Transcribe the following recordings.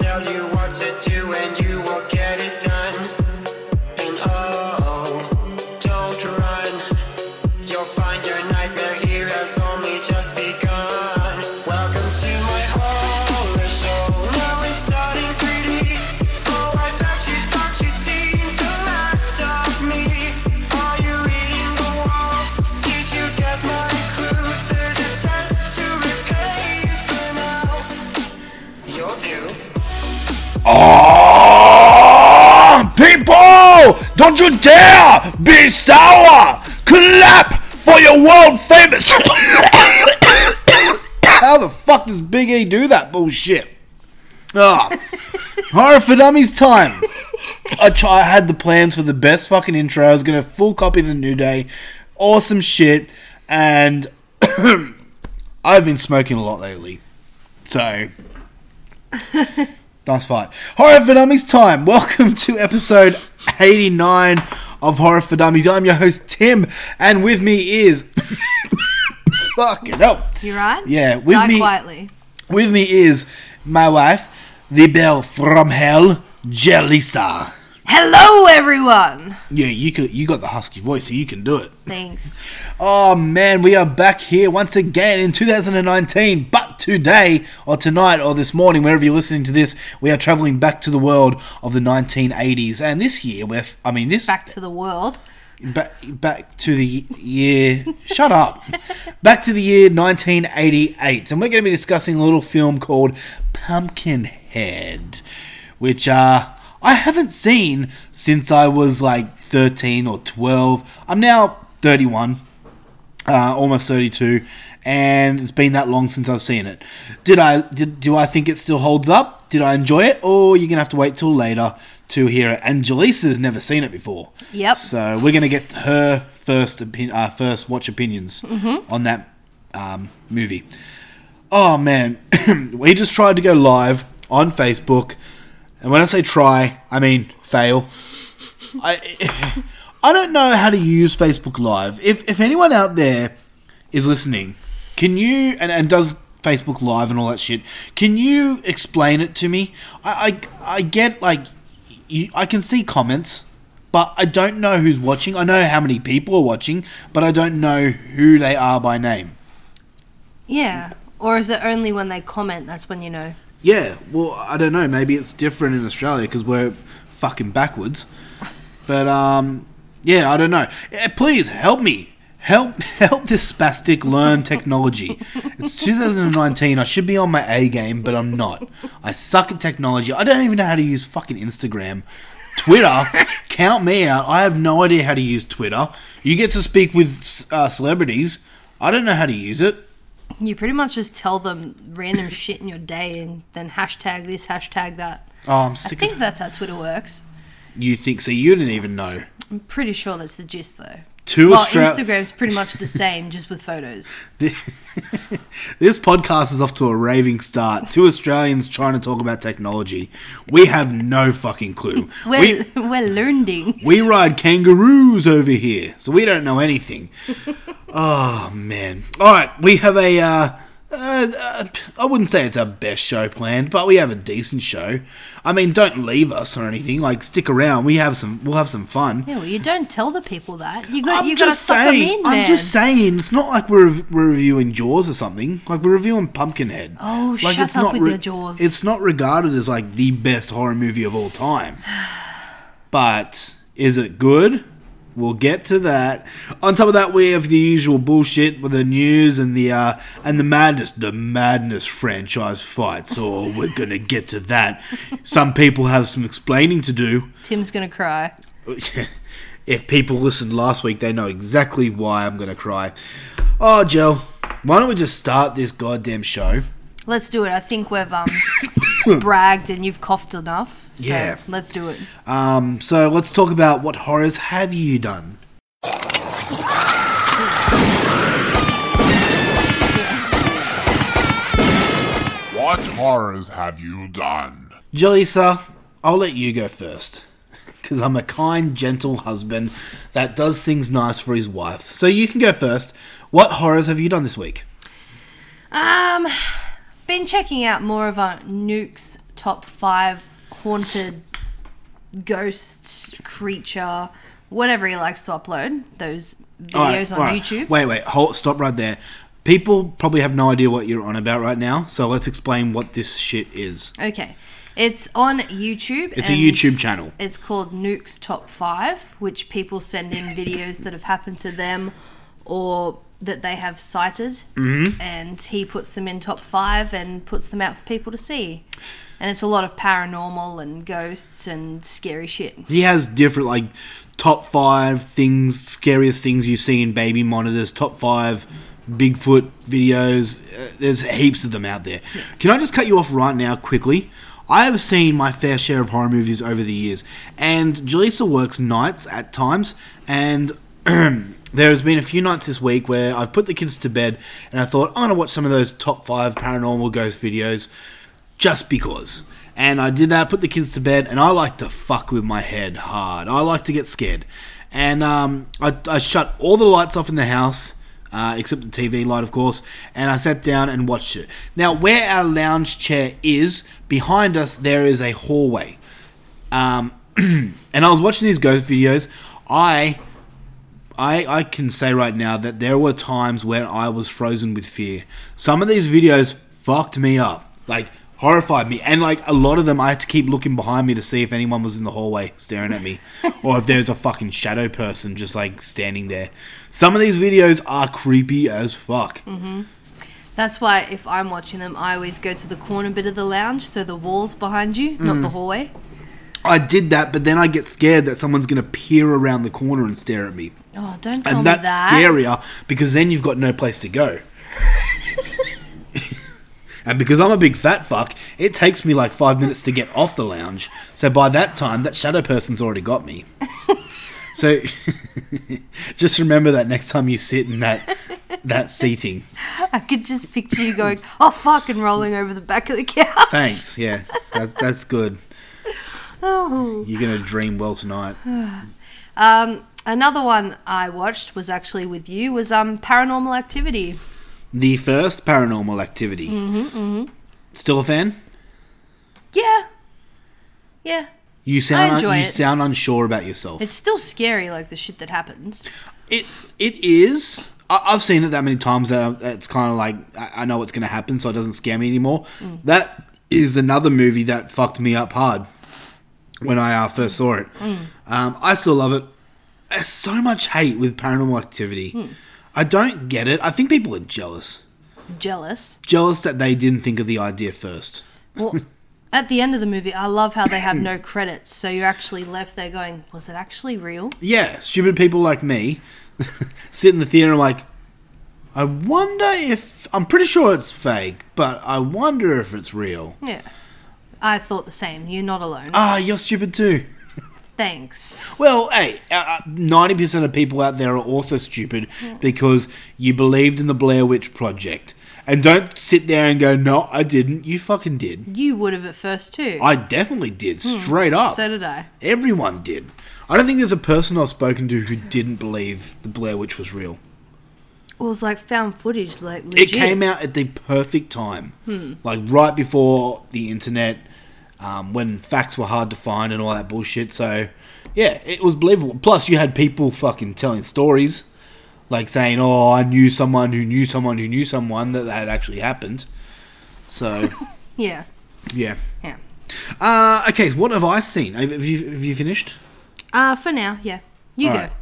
tell you what to do, and you Don't you dare be sour! Clap for your world famous. How the fuck does Big E do that bullshit? Ah, horror for dummies time. I, I had the plans for the best fucking intro. I was gonna full copy the New Day, awesome shit, and I've been smoking a lot lately, so that's fine. Horror for Dummies time. Welcome to episode 89 of Horror for Dummies. I'm your host, Tim, and with me is. Fucking hell. You right? Yeah, with Die me- quietly. With me is my wife, the bell from hell, Jelisa. Hello, everyone. Yeah, you could, you got the husky voice, so you can do it. Thanks. Oh man, we are back here once again in 2019. But today, or tonight, or this morning, wherever you're listening to this, we are traveling back to the world of the 1980s. And this year, we're, I mean, this Back to the world. back, back to the year. shut up. Back to the year 1988, and we're going to be discussing a little film called Pumpkinhead, which uh, I haven't seen since I was like 13 or 12. I'm now 31, uh, almost 32, and it's been that long since I've seen it. Did I? Did do I think it still holds up? Did I enjoy it, or you're gonna have to wait till later to hear it? And Jaleesa's never seen it before. Yep. So we're gonna get her first opin- uh, first watch opinions on that um, movie. Oh man, we just tried to go live on Facebook, and when I say try, I mean fail. I I don't know how to use Facebook Live. If if anyone out there is listening, can you and, and does Facebook Live and all that shit, can you explain it to me? I I, I get like you, I can see comments, but I don't know who's watching. I know how many people are watching, but I don't know who they are by name. Yeah. Or is it only when they comment that's when you know? Yeah, well, I don't know. Maybe it's different in Australia because we're fucking backwards. But um, yeah, I don't know. Eh, Please help me. Help help this spastic learn technology. It's 2019. I should be on my A game, but I'm not. I suck at technology. I don't even know how to use fucking Instagram. Twitter, count me out. I have no idea how to use Twitter. You get to speak with uh, celebrities. I don't know how to use it. You pretty much just tell them random shit in your day and then hashtag this, hashtag that. Oh, I'm sick I think of. that's how Twitter works. You think so? You didn't even know. I'm pretty sure that's the gist though. Two Well, Austra- Instagram's pretty much the same, just with photos. This podcast is off to a raving start. Two Australians trying to talk about technology. We have no fucking clue. We're, We, we're learning. we ride kangaroos over here, so we don't know anything. oh, man. All right, we have a. Uh, uh, uh, I wouldn't say it's our best show planned, but we have a decent show. I mean, don't leave us or anything. Like, stick around. We have some. We'll have some fun. Yeah, well, you don't tell the people that. You got I'm you got to just suck them saying. in, I'm just saying. It's not like we're, we're reviewing Jaws or something. Like we're reviewing Pumpkinhead. Oh, like, shut up with your Jaws. It's not regarded as like the best horror movie of all time. but is it good? We'll get to that. On top of that, we have the usual bullshit with the news and the uh, and the madness, the madness franchise fights. Or we're gonna get to that. Some people have some explaining to do. Tim's gonna cry. if people listened last week, they know exactly why I'm gonna cry. Oh, Jill, why don't we just start this goddamn show? Let's do it. I think we've um bragged and you've coughed enough. So Yeah. let's do it. Um, so let's talk about what horrors have you done? What horrors have you done? Jelisa, I'll let you go first. Because I'm a kind, gentle husband that does things nice for his wife. So you can go first. What horrors have you done this week? Um, been checking out more of our Nuke's top five haunted ghost creature, whatever he likes to upload those videos Alright, on alright. YouTube. Wait, wait, hold, stop right there. People probably have no idea what you're on about right now, so let's explain what this shit is. Okay. It's on YouTube. It's a YouTube channel. It's called Nuke's Top 5, which people send in videos that have happened to them or that they have cited. Mm-hmm. And he puts them in top 5 and puts them out for people to see. And it's a lot of paranormal and ghosts and scary shit. He has different, like, top five things, scariest things you see in baby monitors, top five Bigfoot videos. Uh, there's heaps of them out there. Can I just cut you off right now, quickly? I have seen my fair share of horror movies over the years, and Jaleesa works nights at times, and there's been a few nights this week where I've put the kids to bed, and I thought I'm gonna watch some of those top five paranormal ghost videos, just because. And I did that, put the kids to bed, and I like to fuck with my head hard. I like to get scared. And um, I, I shut all the lights off in the house, uh, except the TV light, of course, and I sat down and watched it. Now, where our lounge chair is, behind us, there is a hallway. Um, and I was watching these ghost videos. I I, I can say right now that there were times where I was frozen with fear. Some of these videos fucked me up, like horrified me, and like a lot of them, I had to keep looking behind me to see if anyone was in the hallway staring at me, or if there's a fucking shadow person just like standing there. Some of these videos are creepy as fuck. That's why if I'm watching them, I always go to the corner bit of the lounge, so the walls behind you, not Mm. the hallway. I did that, but then I get scared that someone's gonna peer around the corner and stare at me. Oh, don't tell and me that's that. scarier because then you've got no place to go. and because I'm a big fat fuck, it takes me like five minutes to get off the lounge. So by that time, that shadow person's already got me. so just remember that next time you sit in that that seating. I could just picture you going, oh fuck, and rolling over the back of the couch. Thanks. Yeah, that's that's good. Oh. You're gonna dream well tonight. Um, another one I watched was actually with you was um Paranormal Activity. The first Paranormal Activity. Mm-hmm, Still a fan? Yeah, yeah. You sound enjoy you it. sound unsure about yourself. It's still scary, like the shit that happens. It it is. I, I've seen it that many times that it's kind of like I, I know what's going to happen, so it doesn't scare me anymore. That is another movie that fucked me up hard when I uh, first saw it. Um, I still love it. There's so much hate with Paranormal Activity. I don't get it. I think people are jealous. Jealous. Jealous that they didn't think of the idea first. Well, at the end of the movie, I love how they have no credits, so you're actually left there going, was it actually real? Yeah, stupid people like me sit in the theater and like, I wonder if I'm pretty sure it's fake, but I wonder if it's real. Yeah. I thought the same. You're not alone. Ah, you're stupid too. Thanks. Well, hey, uh, uh, ninety percent of people out there are also stupid because you believed in the Blair Witch Project, and don't sit there and go, "No, I didn't." You fucking did. You would have at first too. I definitely did, hmm. straight up. so did I. Everyone did. I don't think there's a person I've spoken to who didn't believe the Blair Witch was real. It was like found footage, like legit. It came out at the perfect time, hmm. like right before the internet, um, when facts were hard to find and all that bullshit. So, yeah, it was believable. Plus, you had people fucking telling stories, like saying, "Oh, I knew someone who knew someone who knew someone that had actually happened." So, Yeah. yeah. Yeah. Uh, okay, what have I seen? Have have you have you finished? Uh, for now, yeah. You All go. right.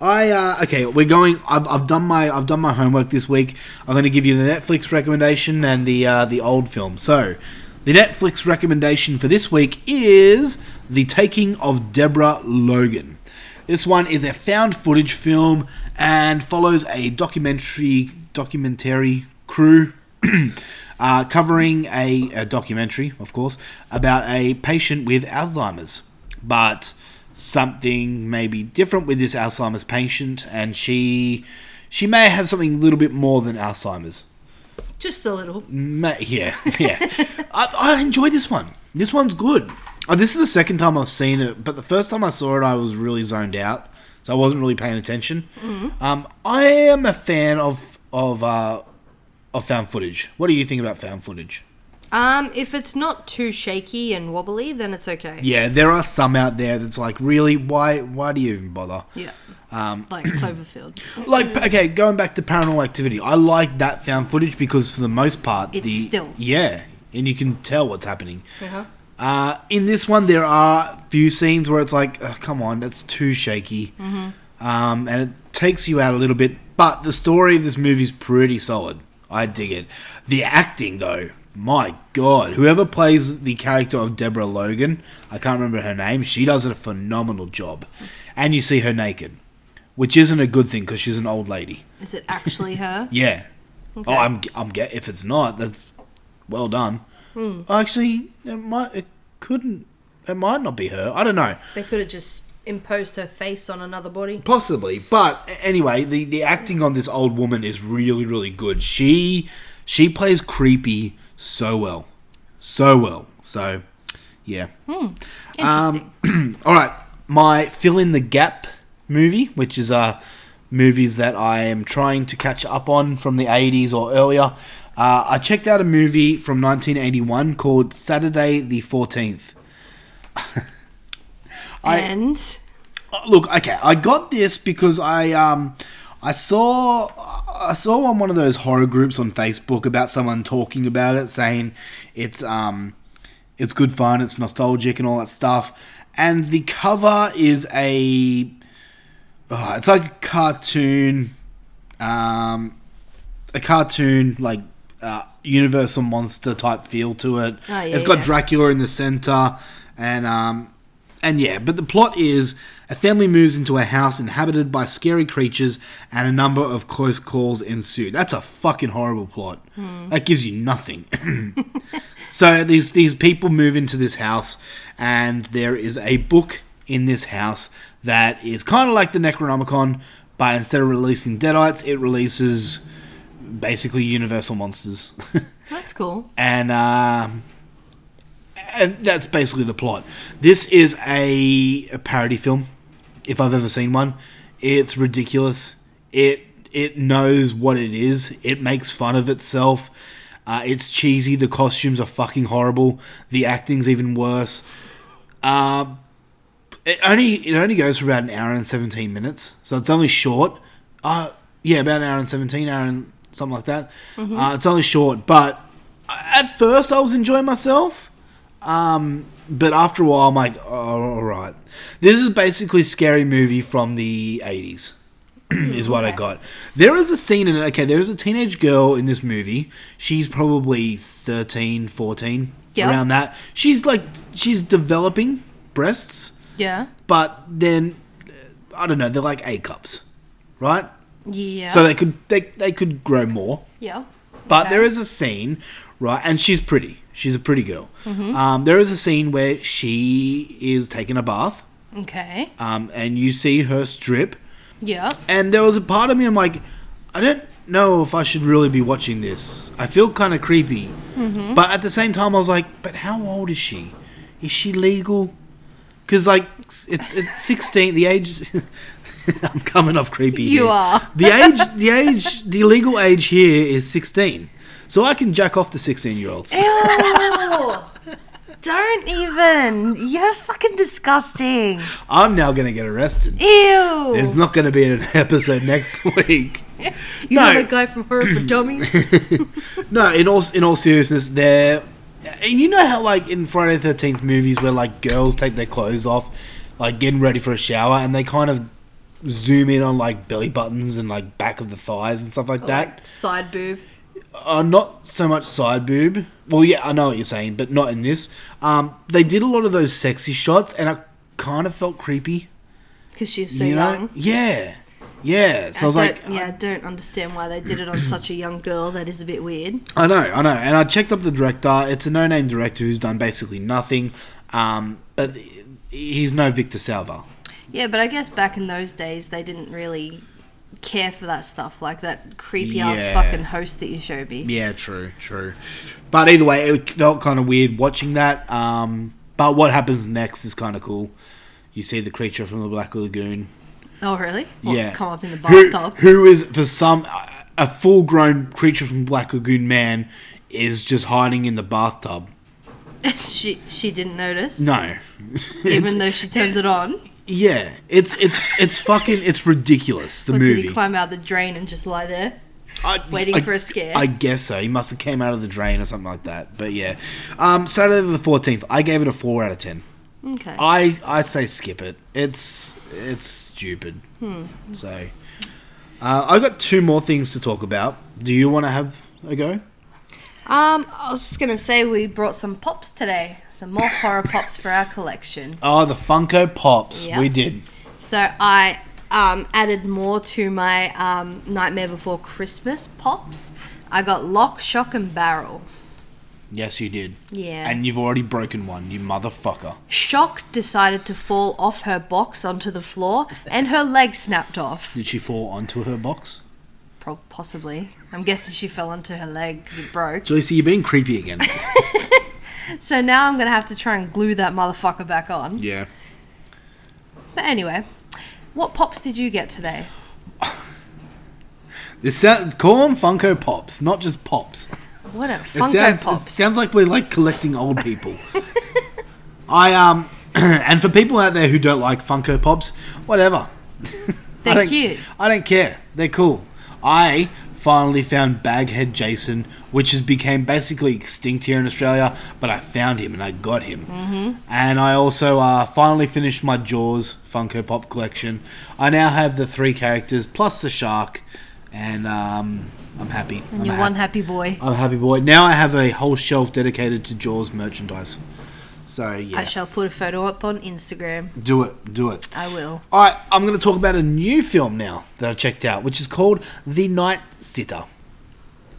I uh, okay. We're going. I've, I've done my I've done my homework this week. I'm going to give you the Netflix recommendation and the uh, the old film. So, the Netflix recommendation for this week is The Taking of Deborah Logan. This one is a found footage film and follows a documentary documentary crew uh, covering a, a documentary, of course, about a patient with Alzheimer's. But something may be different with this Alzheimer's patient, and she she may have something a little bit more than Alzheimer's. Just a little. Ma- yeah, yeah. I, I enjoyed this one. This one's good. Uh, this is the second time I've seen it, but the first time I saw it, I was really zoned out, so I wasn't really paying attention. Um, I am a fan of of uh, of found footage. What do you think about found footage? Um, if it's not too shaky and wobbly, then it's okay. Yeah, there are some out there that's like, really, why why do you even bother? Yeah. Um, like Cloverfield. Like, okay, going back to Paranormal Activity, I like that found footage because for the most part, It's the still. yeah, and you can tell what's happening. Uh-huh. Uh, in this one, there are a few scenes where it's like, "Ugh, come on, that's too shaky, Mm-hmm. um, and it takes you out a little bit. But the story of this movie is pretty solid. I dig it. The acting, though, my god, whoever plays the character of Deborah Logan, I can't remember her name. She does a phenomenal job, and you see her naked, which isn't a good thing because she's an old lady. Is it actually her? Yeah. Oh, I'm I'm get if it's not, that's well done. Hmm. Actually, it might it couldn't it might not be her. I don't know. They could have just imposed her face on another body. Possibly, but anyway, the the acting on this old woman is really really good. She she plays creepy so well, so well. So, yeah. Interesting. All right, my fill in the gap movie, which is uh movies that I am trying to catch up on from the 80s or earlier. Uh, I checked out a movie from 1981 called Saturday the 14th. I- and Uh, Look, okay, I got this because I um I saw I saw on one of those horror groups on Facebook about someone talking about it, saying it's um it's good fun, it's nostalgic and all that stuff. And the cover is a oh, it's like a cartoon um a cartoon like uh, universal monster type feel to it. Oh, yeah, it's got yeah. Dracula in the center and um and yeah, but the plot is a family moves into a house inhabited by scary creatures, and a number of close calls ensue. That's a fucking horrible plot. That gives you nothing. so these these people move into this house, and there is a book in this house that is kind of like the Necronomicon, but instead of releasing deadites, it releases basically universal monsters. that's cool. and um, and that's basically the plot. This is a, a parody film, if I've ever seen one. It's ridiculous. It it knows what it is. It makes fun of itself. Uh, it's cheesy. The costumes are fucking horrible. The acting's even worse. Uh, it only it only goes for about an hour and seventeen minutes, so it's only short. Uh, yeah, about an hour and seventeen, hour and something like that. Uh, it's only short, but at first I was enjoying myself. Um, but after a while, I'm like, oh, all right. This is basically a scary movie from the 80s, is what I got. There is a scene in it. Okay, there's a teenage girl in this movie. She's probably 13, 14, Yeah. around that. She's like, she's developing breasts, Yeah. but then, uh, I don't know, they're like A cups, right? Yeah. So they could they, they could grow more. yeah. But Okay. there is a scene, right? And she's pretty. She's a pretty girl. Mm-hmm. Um, there is a scene where she is taking a bath, Okay. um, and you see her strip. Yeah. And there was a part of me, I'm like, I don't know if I should really be watching this. I feel kind of creepy. Mm-hmm. But at the same time, I was like, but how old is she? Is she legal? Because, like, it's, it's 16, the age. I'm coming off creepy. You here. are. The age, the age, the legal age here is 16. So I can jack off to 16 year olds. Ew. Don't even. You're fucking disgusting. I'm now going to get arrested. Ew. There's not going to be an episode next week. You're no. not a guy from Horror for Dummies. No, in all in all seriousness, there. And you know how like in Friday the Thirteenth movies where like girls take their clothes off, like getting ready for a shower, and they kind of zoom in on like belly buttons and like back of the thighs and stuff like that. Like side boob. Uh, not so much side boob. Well, yeah, I know what you're saying, but not in this. Um, they did a lot of those sexy shots, and I kind of felt creepy. Because she's so you know? young. Yeah, Yeah, so I was like, yeah, I don't understand why they did it on such a young girl. That is a bit weird. I know, I know, and I checked up the director. It's a no-name director who's done basically nothing, um, but he's no Victor Salva. Yeah, but I guess back in those days they didn't really care for that stuff, like that creepy ass fucking host that you showed me. Yeah, true, true. But either way, it felt kind of weird watching that. Um, but what happens next is kind of cool. You see the creature from the Black Lagoon. Oh, really? What, yeah, Come up in the Who- bathtub. who is for some a full-grown creature from Black Lagoon man is just hiding in the bathtub. she she didn't notice, No, even though she turned it on. yeah, it's it's it's fucking it's ridiculous. The But movie. did he climb out the drain and just lie there? I, Waiting I- for a scare? I guess so. He must have came out of the drain or something like that. But yeah, um, Saturday the fourteenth. I gave it a four out of ten. Okay. I I say skip it. It's it's stupid. Hmm. So, uh, I got two more things to talk about. Do you want to have a go? Um, I was just gonna say we brought some pops today, some more horror pops for our collection. Oh, the Funko Pops. Yeah. We did. So I um, added more to my um, Nightmare Before Christmas pops. I got Lock, Shock, and Barrel. Yes, you did. Yeah. And you've already broken one, you motherfucker. Shock decided to fall off her box onto the floor, and her leg snapped off. Did she fall onto her box? Pro- possibly. I'm guessing she fell onto her leg because it broke. Joyce, you're being creepy again. So now I'm gonna have to try and glue that motherfucker back on. yeah. But anyway, what pops did you get today? This sound, call them Funko Pops, not just Pops. What a Funko sounds, it Pops. sounds like we're like collecting old people. I um, and for people out there who don't like Funko Pops, whatever. They're don't- cute. I don't care. They're cool. I finally found Baghead Jason, which has became basically extinct here in Australia, but I found him and I got him. Mm-hmm. And I also uh, finally finished my Jaws Funko Pop collection. I now have the three characters plus the shark, and um, I'm happy. I'm You're a one happy boy. I'm a happy boy. Now I have a whole shelf dedicated to Jaws merchandise. So yeah, I shall put a photo up on Instagram. do it, do it. I will. All right, I'm going to talk about a new film now that I checked out, which is called The Night Sitter.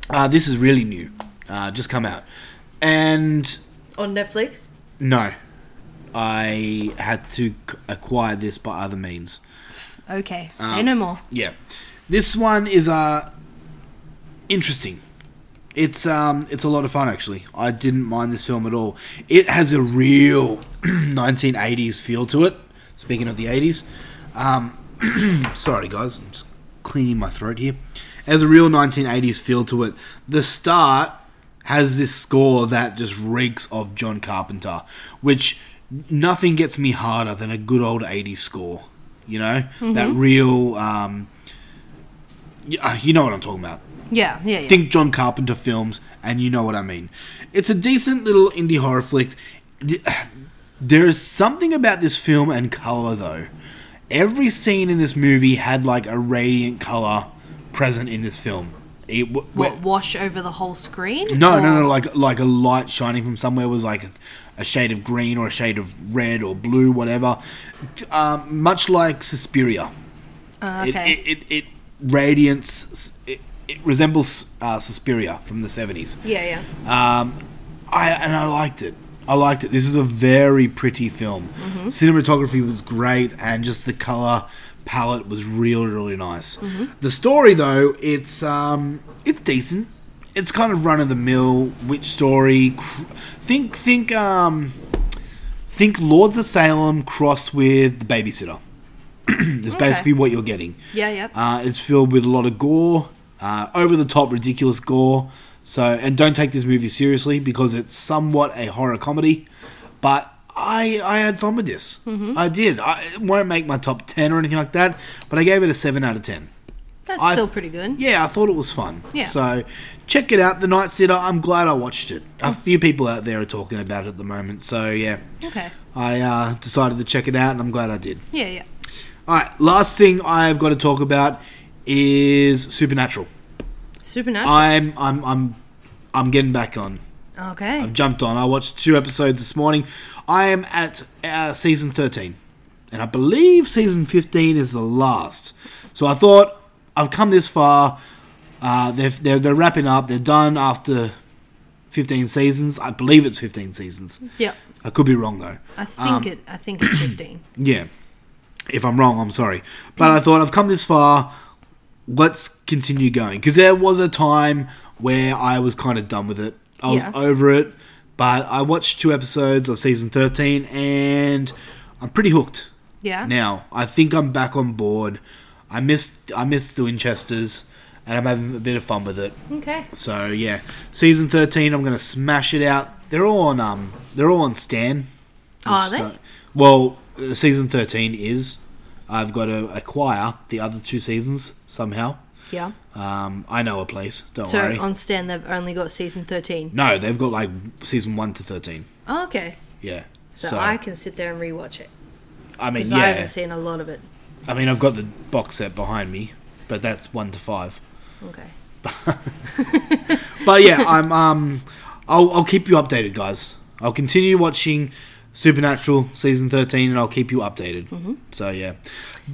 Uh, this is really new, uh, just come out, and On Netflix? no, I had to c- acquire this by other means. Okay. Say Um, no more. Yeah, this one is uh interesting. It's um it's a lot of fun actually. I didn't mind this film at all. It has a real 1980s feel to it. Speaking of the 80s, um, sorry guys, I'm just cleaning my throat here. It has a real 1980s feel to it. The start has this score that just reeks of John Carpenter, which nothing gets me harder than a good old 80s score. You know that real. Um, uh, you know what I'm talking about Yeah, yeah, yeah. think John Carpenter films, and you know what I mean. It's a decent little indie horror flick. There is something about this film and color, though. Every scene in this movie had like a radiant color present in this film. It, w- what, wash over the whole screen? no, Or- no, no. Like like a light shining from somewhere was like a, a shade of green or a shade of red or blue, whatever. Um, much like Suspiria. Uh, It, okay. it, it, it radiance. It, it resembles uh, Suspiria from the seventies. yeah, yeah. Um, I and I liked it. I liked it. This is a very pretty film. Cinematography was great, and just the color palette was really, really nice. The story, though, it's um, it's decent. It's kind of run of the mill witch story. Think, think, um, think Lords of Salem crossed with The Babysitter. is basically what you're getting. Yeah, yeah. Uh, it's filled with a lot of gore, uh, over the top, ridiculous gore. So, and don't take this movie seriously because it's somewhat a horror comedy. But I I had fun with this. Mm-hmm. I did. I, it won't make my top ten or anything like that, but I gave it a seven out of ten. That's I- still pretty good. Yeah, I thought it was fun. Yeah. So check it out, The Night Sitter. I'm glad I watched it. A few people out there are talking about it at the moment. So yeah, Okay. I uh, decided to check it out, and I'm glad I did. Yeah, yeah. All right, last thing I've got to talk about is Supernatural. Supernatural. I'm I'm I'm I'm getting back on. okay. I've jumped on. I watched two episodes this morning. I am at uh, season 13, and I believe season 15 is the last. So I thought I've come this far. Uh, they're, they're they're wrapping up. They're done after 15 seasons. I believe it's 15 seasons. Yep. I could be wrong though. I think Um, it. I think it's fifteen. Yeah. If I'm wrong, I'm sorry. But I thought I've come this far. Let's continue going because there was a time where I was kind of done with it. I was Yeah. over it. But I watched two episodes of season 13 and I'm pretty hooked Yeah. now. I think I'm back on board. I missed I missed the Winchesters and I'm having a bit of fun with it. Okay. So yeah, season 13 I'm going to smash it out. They're all on um they're all on Stan. Are they? well, uh, season 13 is. I've got to acquire the other two seasons somehow. Yeah. Um, I know a place. Don't So worry. So on Stan, they've only got season thirteen. no, they've got like season 1 to 13. Oh, okay. Yeah. So, I can sit there and rewatch it I mean, yeah. I haven't seen a lot of it. I mean, I've got the box set behind me, but that's 1 to 5. Okay. But yeah, I'm um, I'll I'll keep you updated, guys. I'll continue watching Supernatural season thirteen, and I'll keep you updated. So yeah,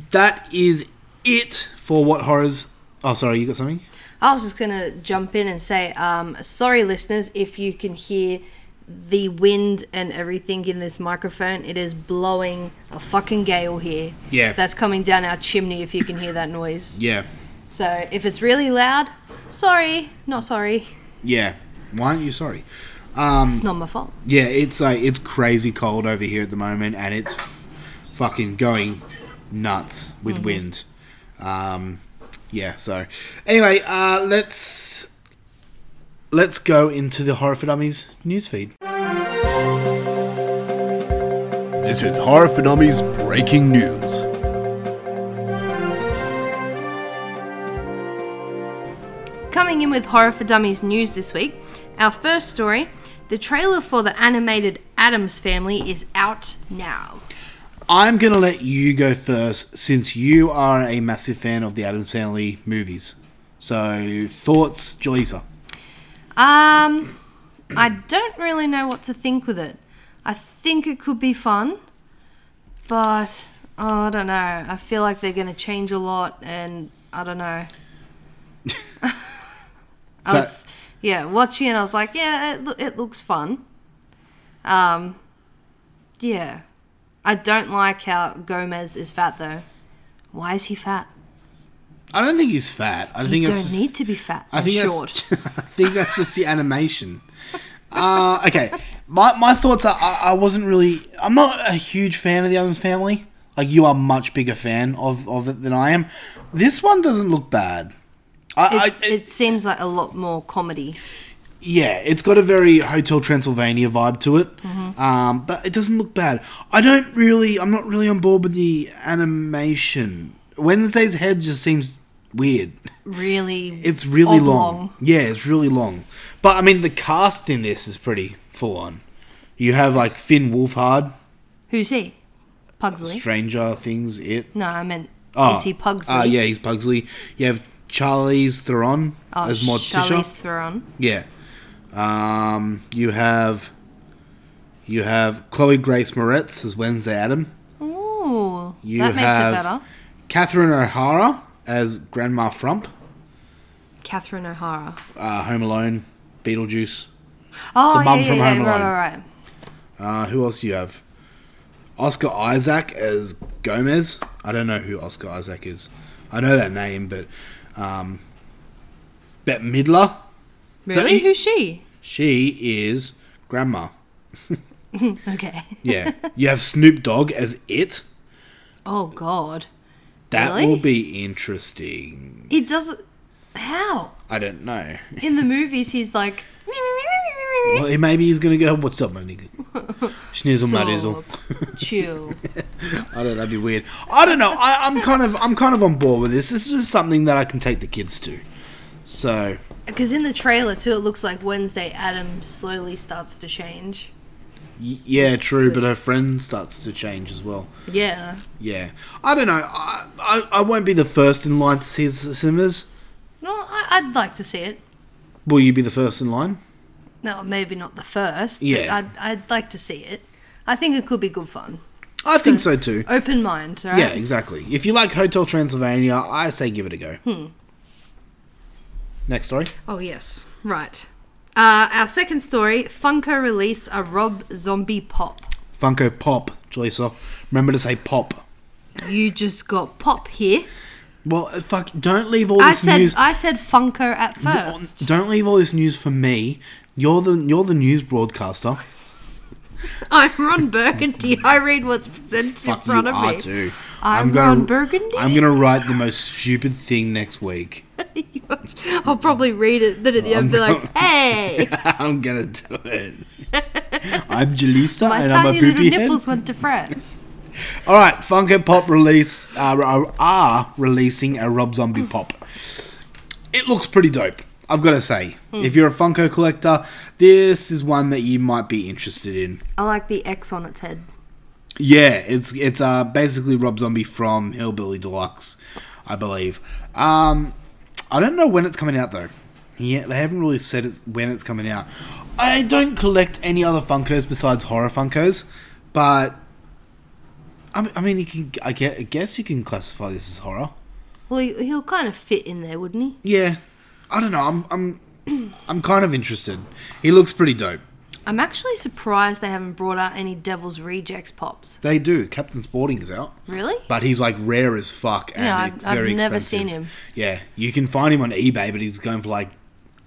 that is it for what horrors. Oh, sorry, you got something? I was just gonna jump in and say, um, sorry, listeners, if you can hear the wind and everything in this microphone. It is blowing a fucking gale here. Yeah. That's coming down our chimney. If you can hear that noise. Yeah, So if it's really loud, sorry, not sorry. yeah. Why aren't you sorry? It's not my fault. Yeah, it's like it's crazy cold over here at the moment, and it's fucking going nuts with wind. Um, yeah. So anyway, uh, let's let's go into the horror for dummies newsfeed. This is Horror for Dummies breaking news. Coming in with Horror for Dummies news this week, our first story the trailer for the animated Addams Family is out now. I'm gonna let you go first, since you are a massive fan of the Addams Family movies. So thoughts, Jaleesa? Um, I don't really know what to think with it. I think it could be fun, but oh, I don't know. I feel like they're going to change a lot, and I don't know. I So- was, yeah, watching it. I was like, yeah, it, it looks fun. Um, yeah, I don't like how Gomez is fat though. Why is he fat? I don't think he's fat. I You think don't that's need to be fat I think short. That's, I think that's just the animation. Uh, okay, my my thoughts are I, I wasn't really. I'm not a huge fan of the Addams Family. Like you are much bigger fan of, of it than I am. This one doesn't look bad. I, I, it seems like a lot more comedy. yeah, it's got a very Hotel Transylvania vibe to it, um, but it doesn't look bad. I don't really. I'm not really on board with the animation. Wednesday's head just seems weird. Really, It's really oblong. long. Yeah, it's really long. But I mean, the cast in this is pretty full on. You have like Finn Wolfhard, Who's he? Pugsley. Stranger Things, it. no, I meant Oh, is he Pugsley? Uh, yeah, he's Pugsley. You have Charlize Theron oh, as Morticia. Charlize Theron. Yeah. Um, you have you have Chloe Grace Moretz as Wednesday Adam. Ooh, You that makes have it better. Catherine O'Hara as Grandma Frump, Catherine O'Hara. uh, Home Alone, Beetlejuice. Oh, The mum yeah, from yeah, Home yeah, Alone. right, right, right. Uh, who else do you have? Oscar Isaac as Gomez. I don't know who Oscar Isaac is. I know that name, but um, Bette Midler. Really? Who's she? She is Grandma. Okay. Yeah. you have Snoop Dogg as It. Oh God. That Really? will be interesting. It doesn't. How? I don't know. In the movies, he's like. Well, maybe he's gonna go. What's up, my nigga? Schnizzle, my dizzle. Chill. I don't. That'd be weird. I don't know. I, I'm kind of. I'm kind of on board with this. This is just something that I can take the kids to. So Because in the trailer too, it looks like Wednesday Adam slowly starts to change. y- yeah, true. But her friend starts to change as well. Yeah. Yeah. I don't know. I I, I won't be the first in line to see the cinemas. No, I, I'd like to see it. Will you be the first in line? No, maybe not the first. Yeah. I'd, I'd like to see it. I think it could be good fun. I think so too. Open mind, right? Yeah, exactly. If you like Hotel Transylvania, I say give it a go. Hmm. Next story. Oh yes, right. Uh, our second story: Funko release a Rob Zombie pop. Funko Pop, Jaleesa. Remember to say pop. You just got pop here. Well, uh, fuck, don't leave all I this said news. I said Funko at first. Don't leave all this news for me. You're the you're the news broadcaster. I'm Ron Burgundy. I read what's presented in front you of are me. too. I'm gonna Ron Burgundy. I'm gonna write the most stupid thing next week. I'll probably read it. Then at the end, be like, "Hey, I'm gonna do it. I'm Jaleesa my and I'm a tiny little head. nipples went to France." All right, Funko Pop release uh, are, are releasing a Rob Zombie pop. It looks pretty dope. I've got to say, if you're a Funko collector, this is one that you might be interested in. I like the X on its head. Yeah, it's it's uh, basically Rob Zombie from Hellbilly Deluxe, I believe. Um, I don't know when it's coming out though. Yeah, they haven't really said it's when it's coming out. I don't collect any other Funkos besides horror Funkos, but I mean, I you can. I guess you can classify this as horror. Well, he- he'll kind of fit in there, wouldn't he? Yeah, I don't know. I'm I'm I'm kind of interested. He looks pretty dope. I'm actually surprised they haven't brought out any Devil's Rejects pops. They do. Captain Spaulding is out. Really? But he's like rare as fuck and Yeah, yeah, I've- I've never expensive. seen him. Yeah, you can find him on eBay, but he's going for like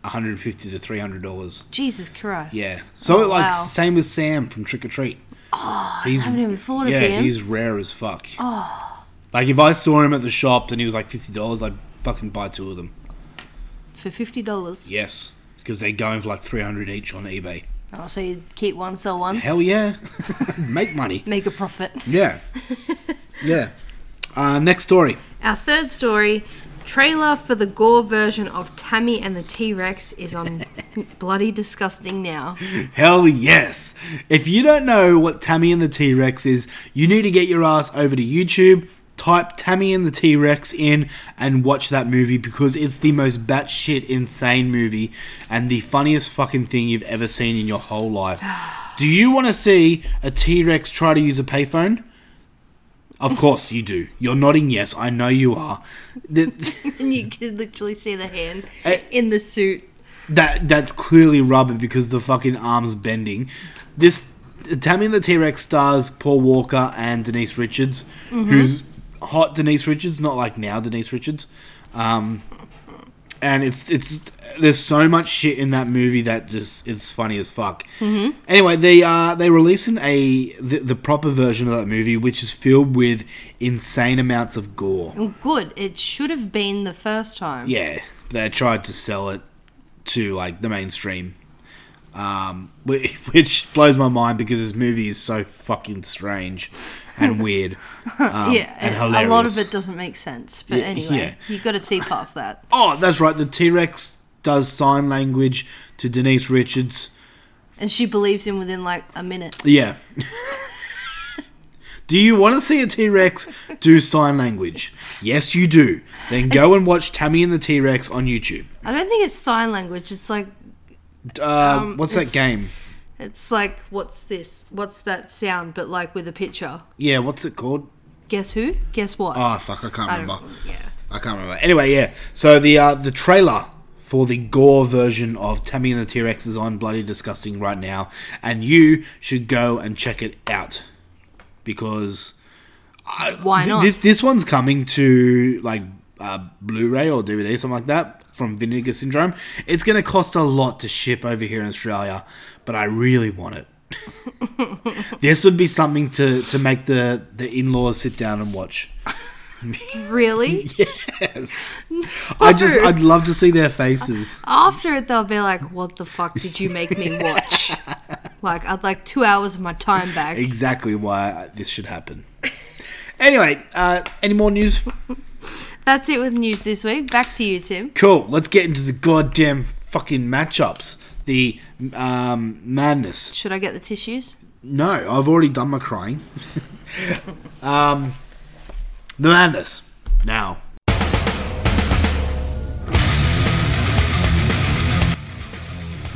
150 to 300 dollars. Jesus Christ. Yeah. So Oh, like wow. same with Sam from Trick or Treat. Oh, he's, I haven't even thought of him. yeah, he's rare as fuck. Oh. Like if I saw him at the shop and he was like fifty dollars, I'd fucking buy two of them. For fifty dollars. Yes, because they're going for like 300 each on eBay. Oh, so you keep one, sell one, Hell yeah, make money. make a profit. Yeah, yeah. Uh, next story. Our third story trailer for the gore version of Tammy and the T Rex is on Bloody Disgusting now. Hell yes! If you don't know what Tammy and the T Rex is, you need to get your ass over to YouTube, type Tammy and the T Rex in, and watch that movie because it's the most batshit insane movie and the funniest fucking thing you've ever seen in your whole life. Do you want to see a T Rex try to use a payphone? Of course you do. You're nodding yes, I know you are. And you can literally see the hand Eh. in the suit. that that's clearly rubber because the fucking arm's bending. This Tammy and the T Rex stars Paul Walker and Denise Richards, who's hot Denise Richards, not like now Denise Richards. Um, and it's it's there's so much shit in that movie that just is funny as fuck. Anyway, they uh they releasing a the, the proper version of that movie, which is filled with insane amounts of gore. Well, good. It should have been the first time. Yeah, they tried to sell it to like the mainstream, um, which blows my mind because this movie is so fucking strange and weird. Um, yeah, and hilarious. a lot of it doesn't make sense. But Yeah, anyway, yeah. you got to see past that. Oh, that's right. The T Rex does sign language to Denise Richards. And she believes him within like a minute. Yeah. do you want to see a T Rex do sign language? Yes, you do. Then go It's- and watch Tammy and the T Rex on YouTube. I don't think it's sign language. It's like Uh, Um, what's that game? it's like what's this? What's that sound? But like with a picture. Yeah, what's it called? Guess who? Guess what? Oh fuck, I can't I remember. yeah. I can't remember. Anyway, yeah. So the uh, the trailer for the gore version of Tammy and the T Rex is on Bloody Disgusting right now, and you should go and check it out because Why not? th- this one's coming to like uh, Blu-ray or DVD, something like that, from Vinegar Syndrome. It's going to cost a lot to ship over here in Australia, but I really want it. this would be something to, to make the, the in-laws sit down and watch. really? Yes. I just I'd love to see their faces. After it, they'll be like, "What the fuck did you make me watch?" like, I'd like two hours of my time back. Exactly why this should happen. Anyway, uh, any more news? That's it with news this week. Back to you, Tim. Cool. Let's get into the goddamn fucking matchups. The um, madness. Should I get the tissues? No, I've already done my crying. um, the madness. Now.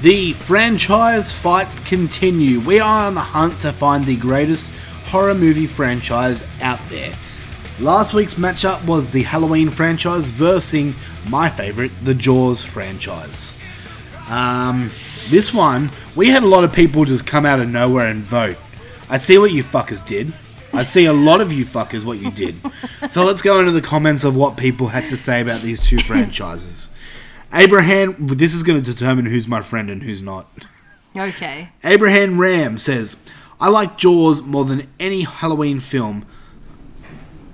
The franchise fights continue. We are on the hunt to find the greatest horror movie franchise out there. Last week's matchup was the Halloween franchise versus my favorite, the Jaws franchise. Um, this one, we had a lot of people just come out of nowhere and vote. I see what you fuckers did. I see a lot of you fuckers what you did. So let's go into the comments of what people had to say about these two franchises. Abraham, this is going to determine who's my friend and who's not. Okay. Abraham Ram says, I like Jaws more than any Halloween film,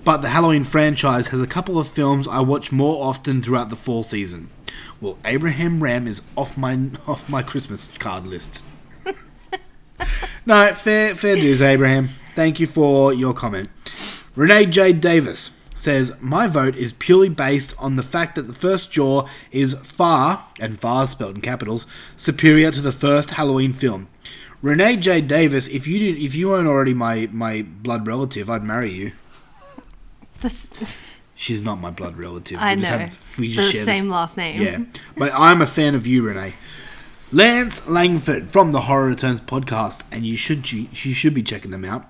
but the Halloween franchise has a couple of films I watch more often throughout the fall season. Well, Abraham Ram is off my off my Christmas card list. no, fair fair dues, Abraham. Thank you for your comment. Renee J. Davis says, My vote is purely based on the fact that the first Jaw is far, and far spelled in capitals, superior to the first Halloween film. Renee J. Davis, if you did, if you weren't already my, my blood relative, I'd marry you. She's not my blood relative. I We just know. have- we the just share same this- last name. Yeah, but I'm a fan of you, Renee. Lance Langford from the Horror Returns podcast, and you should you should be checking them out.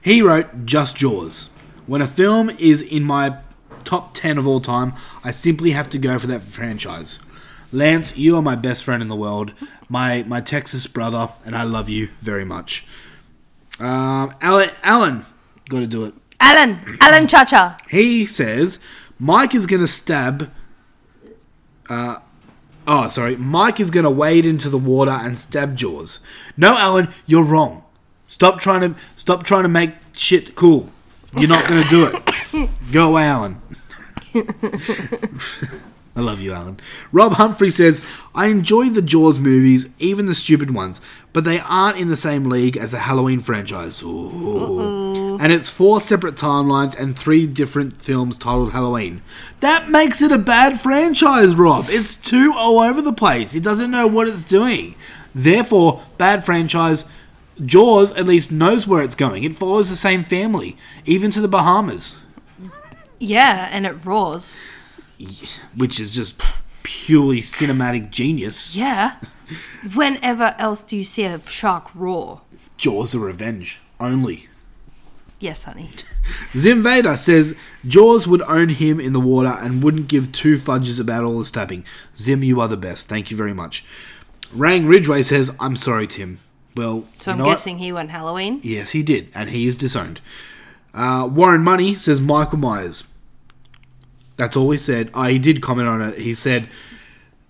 He wrote Just Jaws. When a film is in my top ten of all time, I simply have to go for that franchise. Lance, you are my best friend in the world, my my Texas brother, and I love you very much. Um, Alan, Alan, got to do it. Alan! Alan Chacha! He says Mike is going to stab. Uh, oh, sorry. Mike is going to wade into the water and stab Jaws. No, Alan, you're wrong. Stop trying to stop trying to make shit cool. You're not going to do it. Go away, Alan. I love you, Alan. Rob Humphrey says, I enjoy the Jaws movies, even the stupid ones, but they aren't in the same league as the Halloween franchise. Ooh. And it's four separate timelines and three different films titled Halloween. That makes it a bad franchise, Rob. It's too all over the place. It doesn't know what it's doing. Therefore, bad franchise. Jaws at least knows where it's going. It follows the same family, even to the Bahamas. Yeah, and it roars. which is just purely cinematic genius. Yeah. Whenever else do you see a shark roar? Jaws of Revenge only. Yes, honey. Zim Vader says Jaws would own him in the water and wouldn't give two fudges about all the stabbing. Zim, you are the best. Thank you very much. Rang Ridgway says, I'm sorry, Tim. Well, So I'm know what? guessing he went Halloween. Yes, he did, and he is disowned. Uh, Warren Money says Michael Myers. That's all he said. Uh, he did comment on it. He said,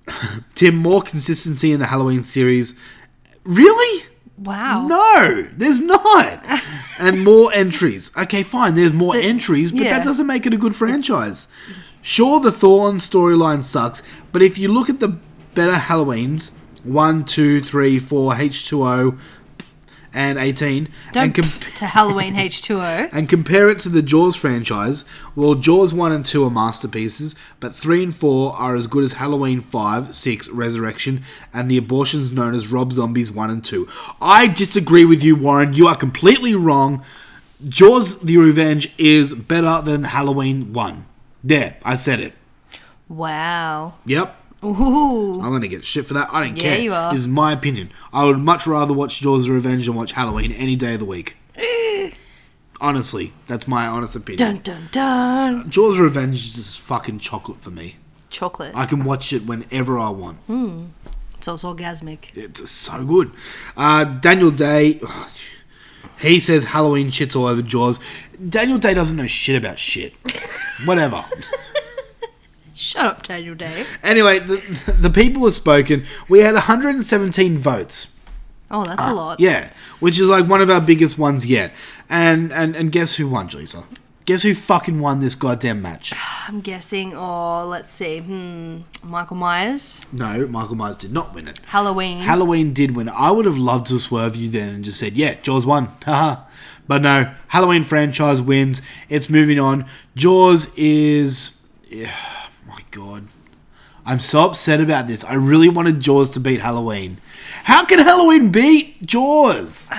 Tim, more consistency in the Halloween series. Really? Wow. No, there's not. and more entries. Okay, fine, there's more entries, but yeah. that doesn't make it a good franchise. Sure, the Thorn storyline sucks, but if you look at the better Halloweens, 1, 2, 3, 4, H2O, and 18, Don't and, com- to Halloween H2O. and compare it to the Jaws franchise, well, Jaws 1 and 2 are masterpieces, but 3 and 4 are as good as Halloween 5, 6, Resurrection, and the abortions known as Rob Zombies 1 and 2. I disagree with you, Warren. You are completely wrong. Jaws the Revenge is better than Halloween 1. There, I said it. Wow. Yep. Ooh. I'm gonna get shit for that. I don't Yeah, care. you are. This is my opinion. I would much rather watch Jaws the Revenge than watch Halloween any day of the week. Honestly, that's my honest opinion. Dun dun dun. Jaws Revenge is just fucking chocolate for me. Chocolate. I can watch it whenever I want. It's also orgasmic. It's so good. Uh, Daniel Day, he says Halloween shits all over Jaws. Daniel Day doesn't know shit about shit. Whatever. Shut up, Daniel Day. anyway, the, the people have spoken. We had 117 votes. Oh, that's a lot. Ah, Yeah, which is like one of our biggest ones yet. And and, and guess who won, Lisa? Guess who fucking won this goddamn match? I'm guessing, or let's see, hmm, Michael Myers, No, Michael Myers did not win it. Halloween. Halloween did win. I would have loved to swerve you then and just said, yeah, Jaws won. Haha. but no, Halloween franchise wins. It's moving on. Jaws is. Yeah, God. I'm so upset about this. I really wanted Jaws to beat Halloween. How can Halloween beat Jaws?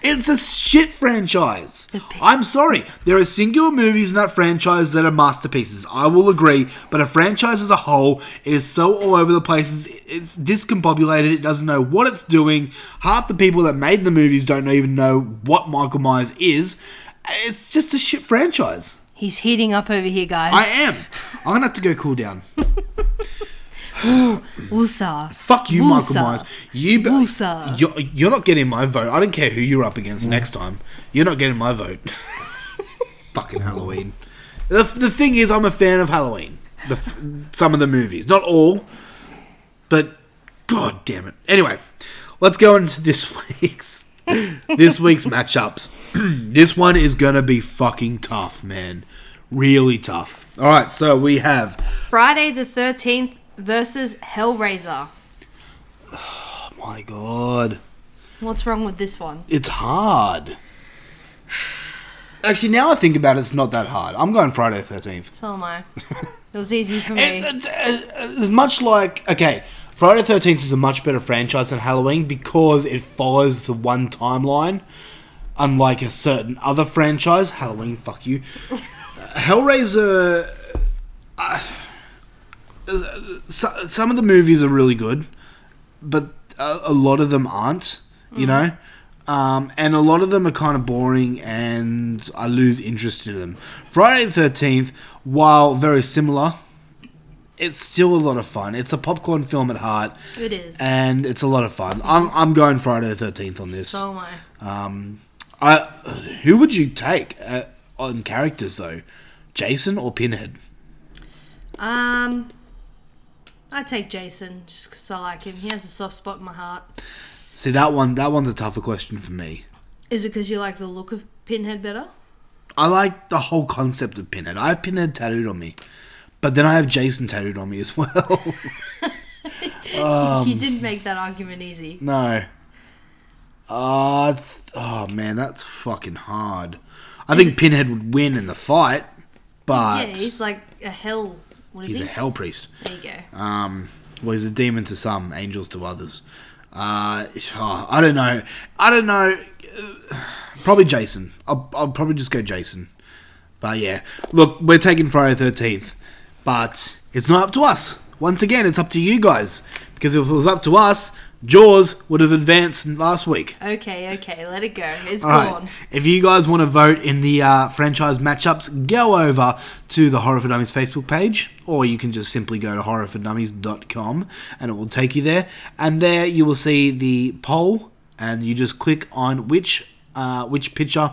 It's a shit franchise. I'm sorry. There are singular movies in that franchise that are masterpieces. I will agree. But a franchise as a whole is so all over the place. It's, it's discombobulated. It doesn't know what it's doing. Half the people that made the movies don't even know what Michael Myers is. It's just a shit franchise. He's heating up over here, guys. I am. I'm gonna have to go cool down. Woosah. Fuck you. Michael Myers. You, be- Woosa. you're, you're not getting my vote. I don't care who you're up against next time. You're not getting my vote. Fucking Halloween. The, the thing is, I'm a fan of Halloween. The, f- some of the movies, not all, but god damn it. Anyway, let's go into this week's this week's matchups. this one is gonna be fucking tough, man. Really tough. All right, so we have Friday the 13th versus Hellraiser. Oh my god. What's wrong with this one? It's hard. Actually, now I think about it, it's not that hard. I'm going Friday the 13th. So am I. It was easy for me. It- it- It's much like, okay, Friday the 13th is a much better franchise than Halloween because it follows the one timeline, unlike a certain other franchise. Halloween, fuck you. Hellraiser. Uh, some of the movies are really good, but a, a lot of them aren't, you know? Um, and a lot of them are kind of boring and I lose interest in them. Friday the 13th, while very similar, it's still a lot of fun. It's a popcorn film at heart. It is. And it's a lot of fun. I'm, I'm going Friday the 13th on this. so am I. Um, I, who would you take uh, on characters, though? Jason or Pinhead? Um, I'd take Jason just because I like him. He has a soft spot in my heart. See, that one that one's a tougher question for me. Is it because you like the look of Pinhead better? I like the whole concept of Pinhead. I have Pinhead tattooed on me, but then I have Jason tattooed on me as well. you didn't make that argument easy. no. Uh, th- oh man, that's fucking hard. I think Pinhead would win in the fight, but yeah, he's like a hell. What is he's he? a hell priest. There you go. Um, well, he's a demon to some, angels to others. Uh, oh, I don't know. I don't know. Probably Jason. I'll, I'll probably just go Jason. But yeah, look, we're taking Friday Thirteenth, but it's not up to us. Once again, it's up to you guys. Because if it was up to us, Jaws would have advanced last week. Okay, okay, let it go. It's All right. gone. If you guys want to vote in the uh, franchise matchups, go over to the Horror for Dummies Facebook page, or you can just simply go to horrorfordummies.com and it will take you there. And there you will see the poll, and you just click on which uh, which picture,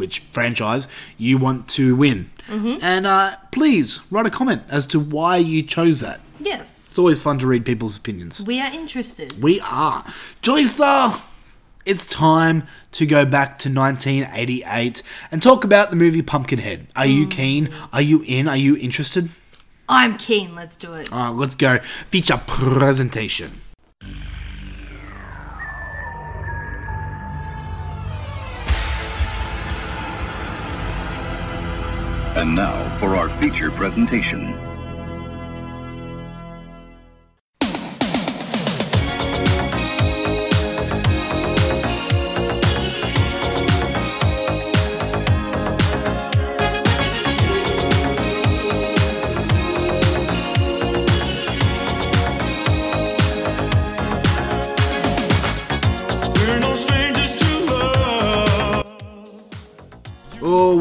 which franchise you want to win. Mm-hmm. And uh, please write a comment as to why you chose that. Yes, It's always fun to read people's opinions. we are interested. We are. Joycer, uh, it's time to go back to 1988 and talk about the movie Pumpkinhead. Are you mm. keen? Are you in? Are you interested? I'm keen. Let's do it. All right, let's go. Feature presentation. And now for our feature presentation.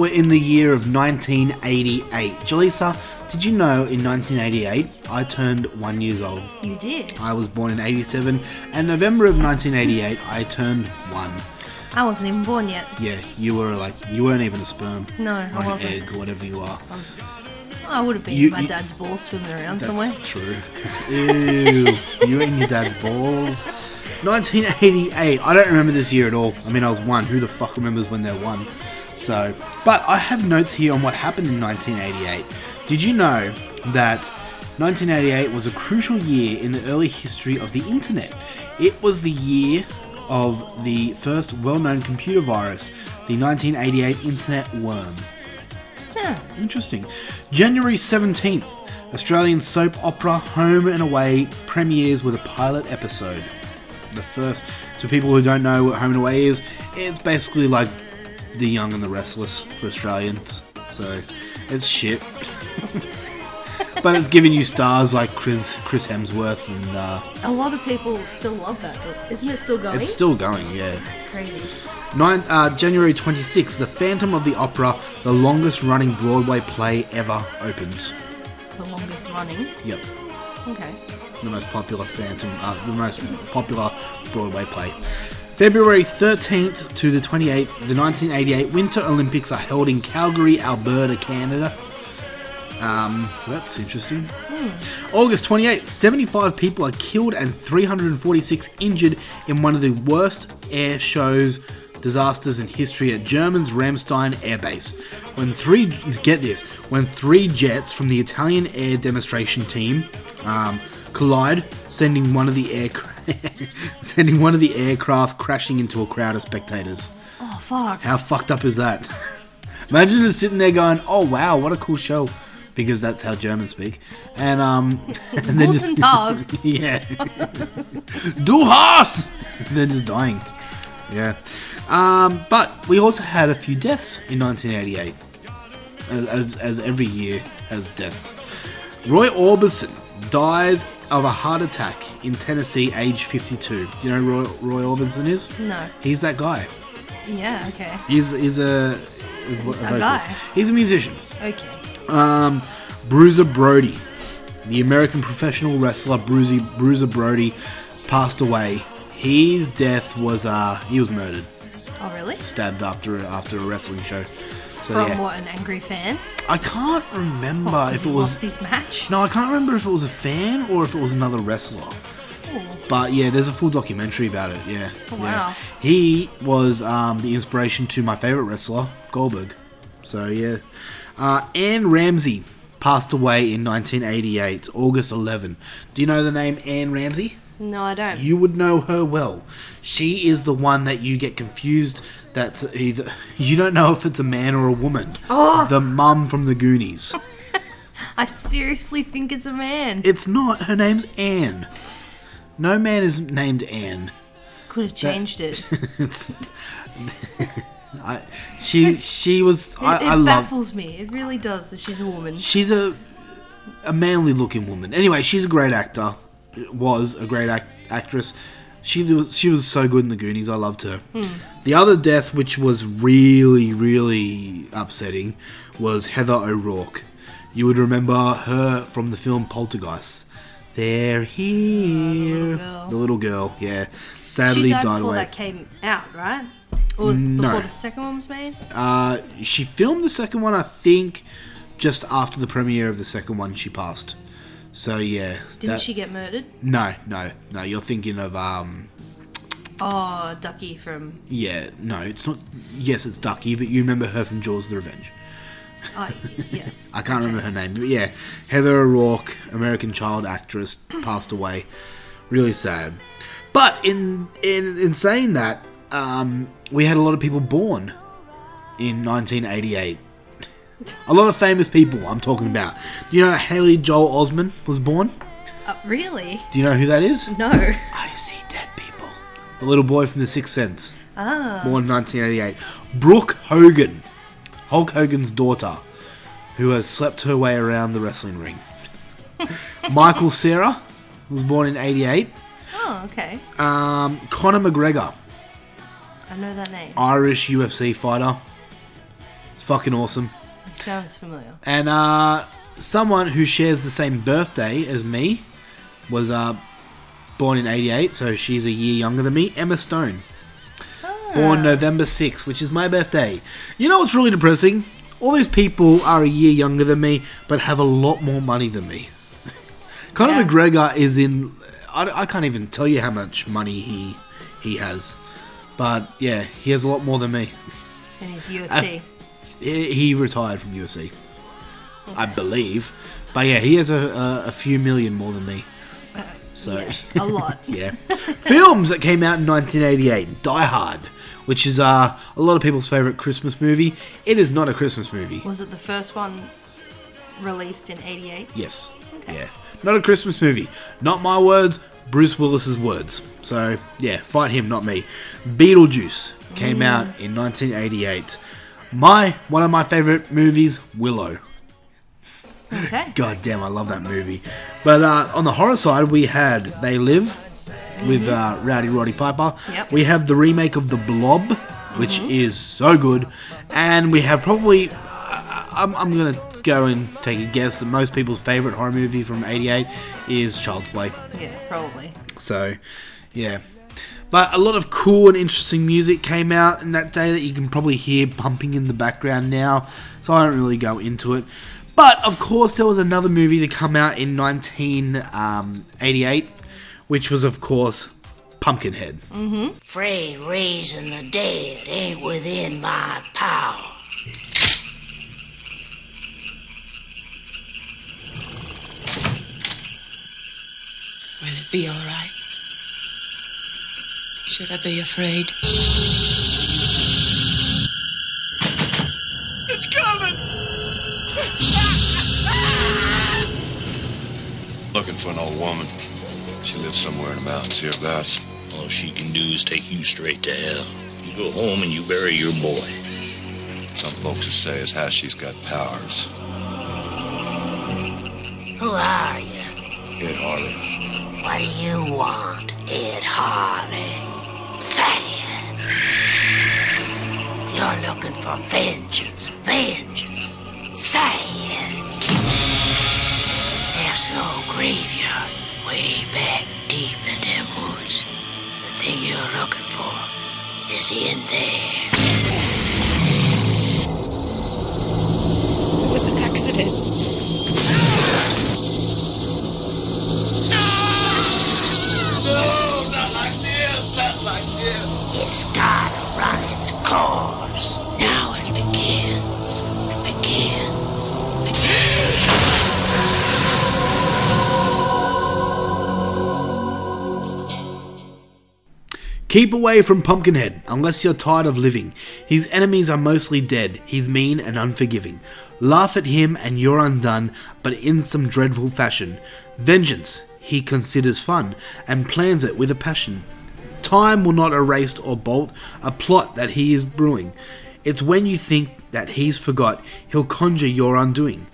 We're in the year of 1988. Jaleesa, did you know in 1988 I turned one years old? You did. I was born in 87, and November of 1988 I turned one. I wasn't even born yet. Yeah, you were like, you weren't even a sperm. No, I an wasn't. egg, or whatever you are. I was. I would have been You- in my you- dad's ball swimming around That's somewhere. true. Ew, you and your dad's balls. 1988. I don't remember this year at all. I mean, I was one. Who the fuck remembers when they're one? So, but I have notes here on what happened in 1988. Did you know that 1988 was a crucial year in the early history of the internet? It was the year of the first well-known computer virus, the 1988 internet worm. Yeah. Interesting. January 17th, Australian soap opera Home and Away premieres with a pilot episode. The first to people who don't know what Home and Away is, it's basically like The Young and the Restless for Australians. So it's shit. but it's giving you stars like Chris Chris Hemsworth and uh, A lot of people still love that. but Isn't it still going? it's still going, yeah. It's crazy. Nine, uh, January 26th, The Phantom of the Opera, the longest running Broadway play ever, opens. The longest running. Yep. Okay. the most popular Phantom, uh, the most popular Broadway play. February 13th to the 28th, the 1988 Winter Olympics are held in Calgary, Alberta, Canada. Um, so that's interesting. August 28th, 75 people are killed and 346 injured in one of the worst air shows disasters in history at German's Ramstein Air Base. When three get this, when three jets from the Italian air demonstration team um, collide, sending one of the air sending one of the aircraft crashing into a crowd of spectators. Oh fuck. How fucked up is that? Imagine just sitting there going, "Oh wow, what a cool show," because that's how Germans speak, and um, and then just yeah, du hast, and then just dying. Yeah, um, but we also had a few deaths in 1988, as as, as every year has deaths. Roy Orbison dies of a heart attack in Tennessee, age 52. You know Roy, Roy Orbison is? No. He's that guy. Yeah. Okay. He's he's a, a, vocalist. guy. He's a musician. Okay. Um, Bruiser Brody, the American professional wrestler Bruiser Bruiser Brody, passed away. His death was uh he was murdered, Oh really? stabbed after after a wrestling show. So From yeah, what? An angry fan? I can't remember What, if it was lost his match. no, I can't remember if it was a fan or if it was another wrestler. But yeah, there's a full documentary about it. Yeah, Oh, yeah. wow. He was um, the inspiration to my favorite wrestler, Goldberg. So yeah, uh, Anne Ramsey passed away in 1988, August 11. Do you know the name Anne Ramsey? No, I don't. You would know her well. She is the one that you get confused. That's either you don't know if it's a man or a woman. Oh. The mum from the Goonies. I seriously think it's a man. It's not. Her name's Anne. No man is named Anne. Could have changed it. It, It's. I, she she was. I, it I love. baffles me. It really does that she's a woman. She's a a manly looking woman. Anyway, she's a great actor. Was a great act, actress. She was she was so good in the Goonies. I loved her. The other death, which was really really upsetting, was Heather O'Rourke. You would remember her from the film Poltergeist. They're here. girl. The little girl, yeah. She Sadly died died before away. that came out, right? Or was No. before the second one was made? Uh, she filmed the second one, I think, just after the premiere of the second one. She passed. So yeah. Didn't that- she get murdered? No, no, no. You're thinking of um. Oh, Ducky from. Yeah, no, it's not. Yes, it's Ducky, but you remember her from Jaws: The Revenge. Oh, yes. I can't remember her name, but yeah, Heather O'Rourke, American child actress, passed away. Really sad. But in in in saying that, um, we had a lot of people born in 1988. A lot of famous people. I'm talking about. Do you know Haley Joel Osment was born? Uh, really? Do you know who that is? No. I see dead people. The little boy from The Sixth Sense. Ah. Born in 1988. Brooke Hogan. Hulk Hogan's daughter, who has slept her way around the wrestling ring. Michael Cera was born in 88. Oh, okay. Um, Conor McGregor, I know that name. Irish UFC fighter. It's fucking awesome. Sounds familiar. And uh, someone who shares the same birthday as me was uh, born in 88, so she's a year younger than me. Emma Stone. Born November 6th, which is my birthday. You know what's really depressing? All these people are a year younger than me, but have a lot more money than me. Conor Yeah. McGregor is in. I, I can't even tell you how much money he he has. But yeah, he has a lot more than me. And he's UFC. He retired from UFC, I believe. But yeah, he has a, a, a few million more than me. So yeah, a lot. yeah. Films that came out in 1988. Die Hard, which is uh, a lot of people's favorite Christmas movie. It is not a Christmas movie. Was it the first one released in 88? Yes. Yeah. Not a Christmas movie. Not my words. Bruce Willis's words. So yeah, fight him, not me. Beetlejuice came out in 1988. My one of my favorite movies, Willow. Okay. God damn, I love that movie. But uh, on the horror side, we had They Live with uh, Rowdy Roddy Piper. Yep. We have the remake of The Blob, which is so good. And we have probably, uh, I'm, I'm going to go and take a guess that most people's favorite horror movie from 88 is Child's Play. Yeah, probably. So, yeah. But a lot of cool and interesting music came out in that day that you can probably hear pumping in the background now. So I don't really go into it. But of course, there was another movie to come out in 1988, which was, of course, Pumpkinhead. Mm-hmm. Afraid raising the dead ain't within my power. Will it be all right? Should I be afraid? It's coming! Looking for an old woman. She lives somewhere in the mountains hereabouts. All she can do is take you straight to hell. You go home and you bury your boy. Some folks would say as how she's got powers. Who are you? Ed Harley. What do you want, Ed Harley? Say. You're looking for vengeance. Vengeance. Say. There's old graveyard way back deep in them woods. The thing you're looking for is in there. It was an accident. It's gotta run its course. Now it begins. It begins. Keep away from Pumpkinhead, unless you're tired of living. His enemies are mostly dead. He's mean and unforgiving. Laugh at him and you're undone, but in some dreadful fashion. Vengeance he considers fun, and plans it with a passion. Time will not erase or bolt a plot that he is brewing. It's when you think that he's forgot, he'll conjure your undoing.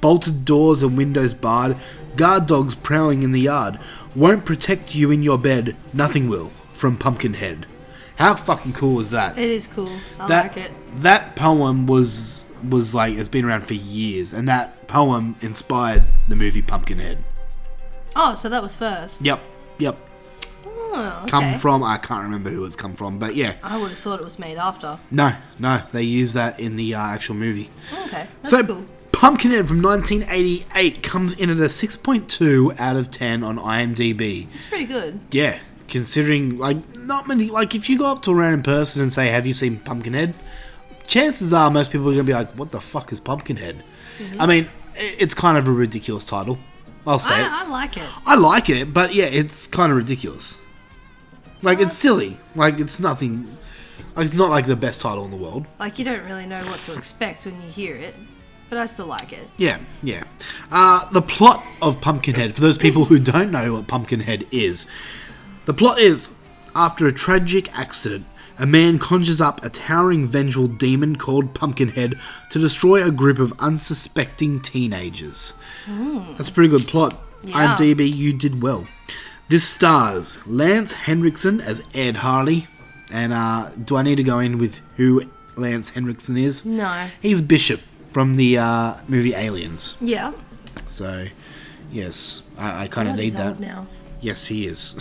Bolted doors and windows barred, guard dogs prowling in the yard. Won't protect you in your bed, nothing will, from Pumpkinhead. How fucking cool is that? It is cool. I that like it. that poem was was like it's been around for years, and that poem inspired the movie Pumpkinhead. Oh, so that was first. Yep, yep. Oh, okay. Come from I can't remember who it's come from, but yeah, I would have thought it was made after. no, no, they use that in the uh, actual movie. Okay, that's so cool. Pumpkinhead from 1988 comes in at a 6.2 out of 10 on IMDb. It's pretty good. Yeah, considering like not many like if you go up to a random person and say, "Have you seen Pumpkinhead?" Chances are most people are gonna be like, "What the fuck is Pumpkinhead?" I mean, it's kind of a ridiculous title. I'll say it. I, I like it. I like it, but yeah, it's kind of ridiculous. Like it's silly. Like it's nothing. Like it's not like the best title in the world. Like you don't really know what to expect when you hear it, but I still like it. Yeah, yeah. Uh, the plot of Pumpkinhead, for those people who don't know what Pumpkinhead is, the plot is after a tragic accident, a man conjures up a towering vengeful demon called Pumpkinhead to destroy a group of unsuspecting teenagers. That's a pretty good plot. Yeah. IMDb, you did well. This stars Lance Henriksen as Ed Harley. And uh, do I need to go in with who Lance Henriksen is? No. He's Bishop from the uh, movie Aliens. Yeah. So, yes, I, I kind of need he's that. old now. Yes, he is.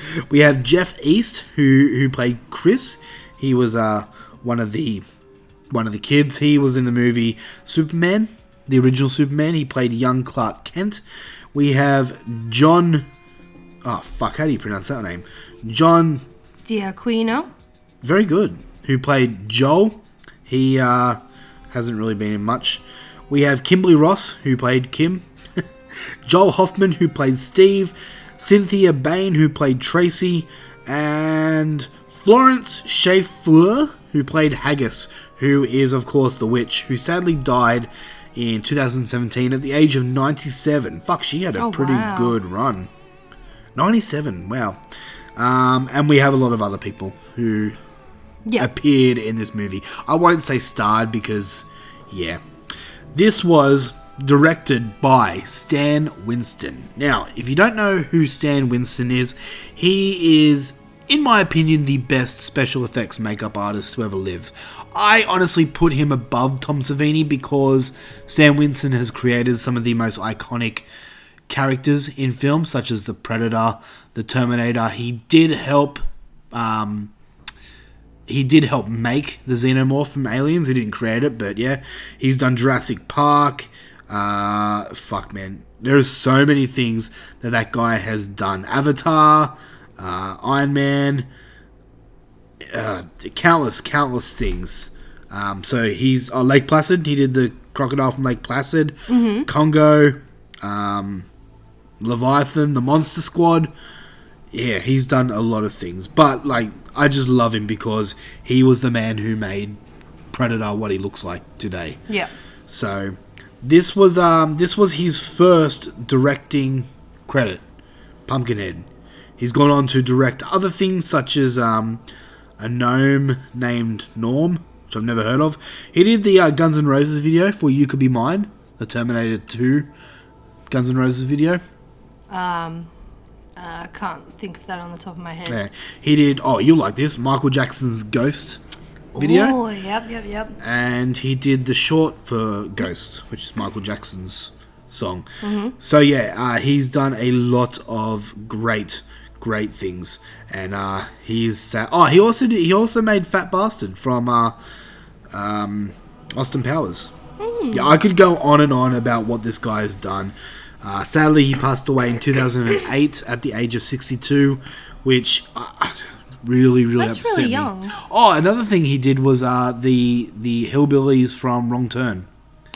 we have Jeff East, who who played Chris. He was uh, one of the one of the kids. He was in the movie Superman, the original Superman. He played young Clark Kent. We have John. Oh fuck! How do you pronounce that name? John D'Aquino. very good. Who played Joel? He uh, hasn't really been in much. We have Kimberly Ross, who played Kim. Joel Hoffman, who played Steve. Cynthia Bain, who played Tracy. And Florence Schauffler, who played Haggis, who is, of course, the witch, who sadly died in 2017 at the age of 97. Fuck, she had a Oh, pretty wow. good run. 97. Wow. Um, and we have a lot of other people who Yeah. appeared in this movie. I won't say starred because, yeah. This was directed by Stan Winston. Now, if you don't know who Stan Winston is, he is, in my opinion, the best special effects makeup artist to ever live. I honestly put him above Tom Savini because Stan Winston has created some of the most iconic characters in films, such as the Predator, the Terminator. He did help. Um, he did help make the xenomorph from Aliens. He didn't create it, but yeah, he's done Jurassic Park. Uh, fuck, man, there are so many things that that guy has done. Avatar, uh, Iron Man, uh, countless, countless things. Um, so he's uh, Lake Placid. He did the crocodile from Lake Placid, Mhm. Congo, um, Leviathan, the Monster Squad. Yeah, he's done a lot of things, but like I just love him because he was the man who made Predator what he looks like today. Yeah. So this was um this was his first directing credit, Pumpkinhead. He's gone on to direct other things such as um a gnome named Norm, which I've never heard of. He did the uh, Guns N' Roses video for "You Could Be Mine," the Terminator Two Guns N' Roses video. Um, uh, I can't think of that on the top of my head. Yeah, he did. Oh, you like this? Michael Jackson's Ghost video. Oh, yep, yep, yep. and he did the short for Ghost, which is Michael Jackson's song. Mhm. So yeah, uh, he's done a lot of great, great things, and uh, he's uh, oh he also did, he also made Fat Bastard from uh, um, Austin Powers. Yeah, I could go on and on about what this guy has done. Uh, sadly, he passed away in 2008 at the age of 62, which uh, really, really That's upset really me. young. Oh, another thing he did was uh, the the hillbillies from Wrong Turn.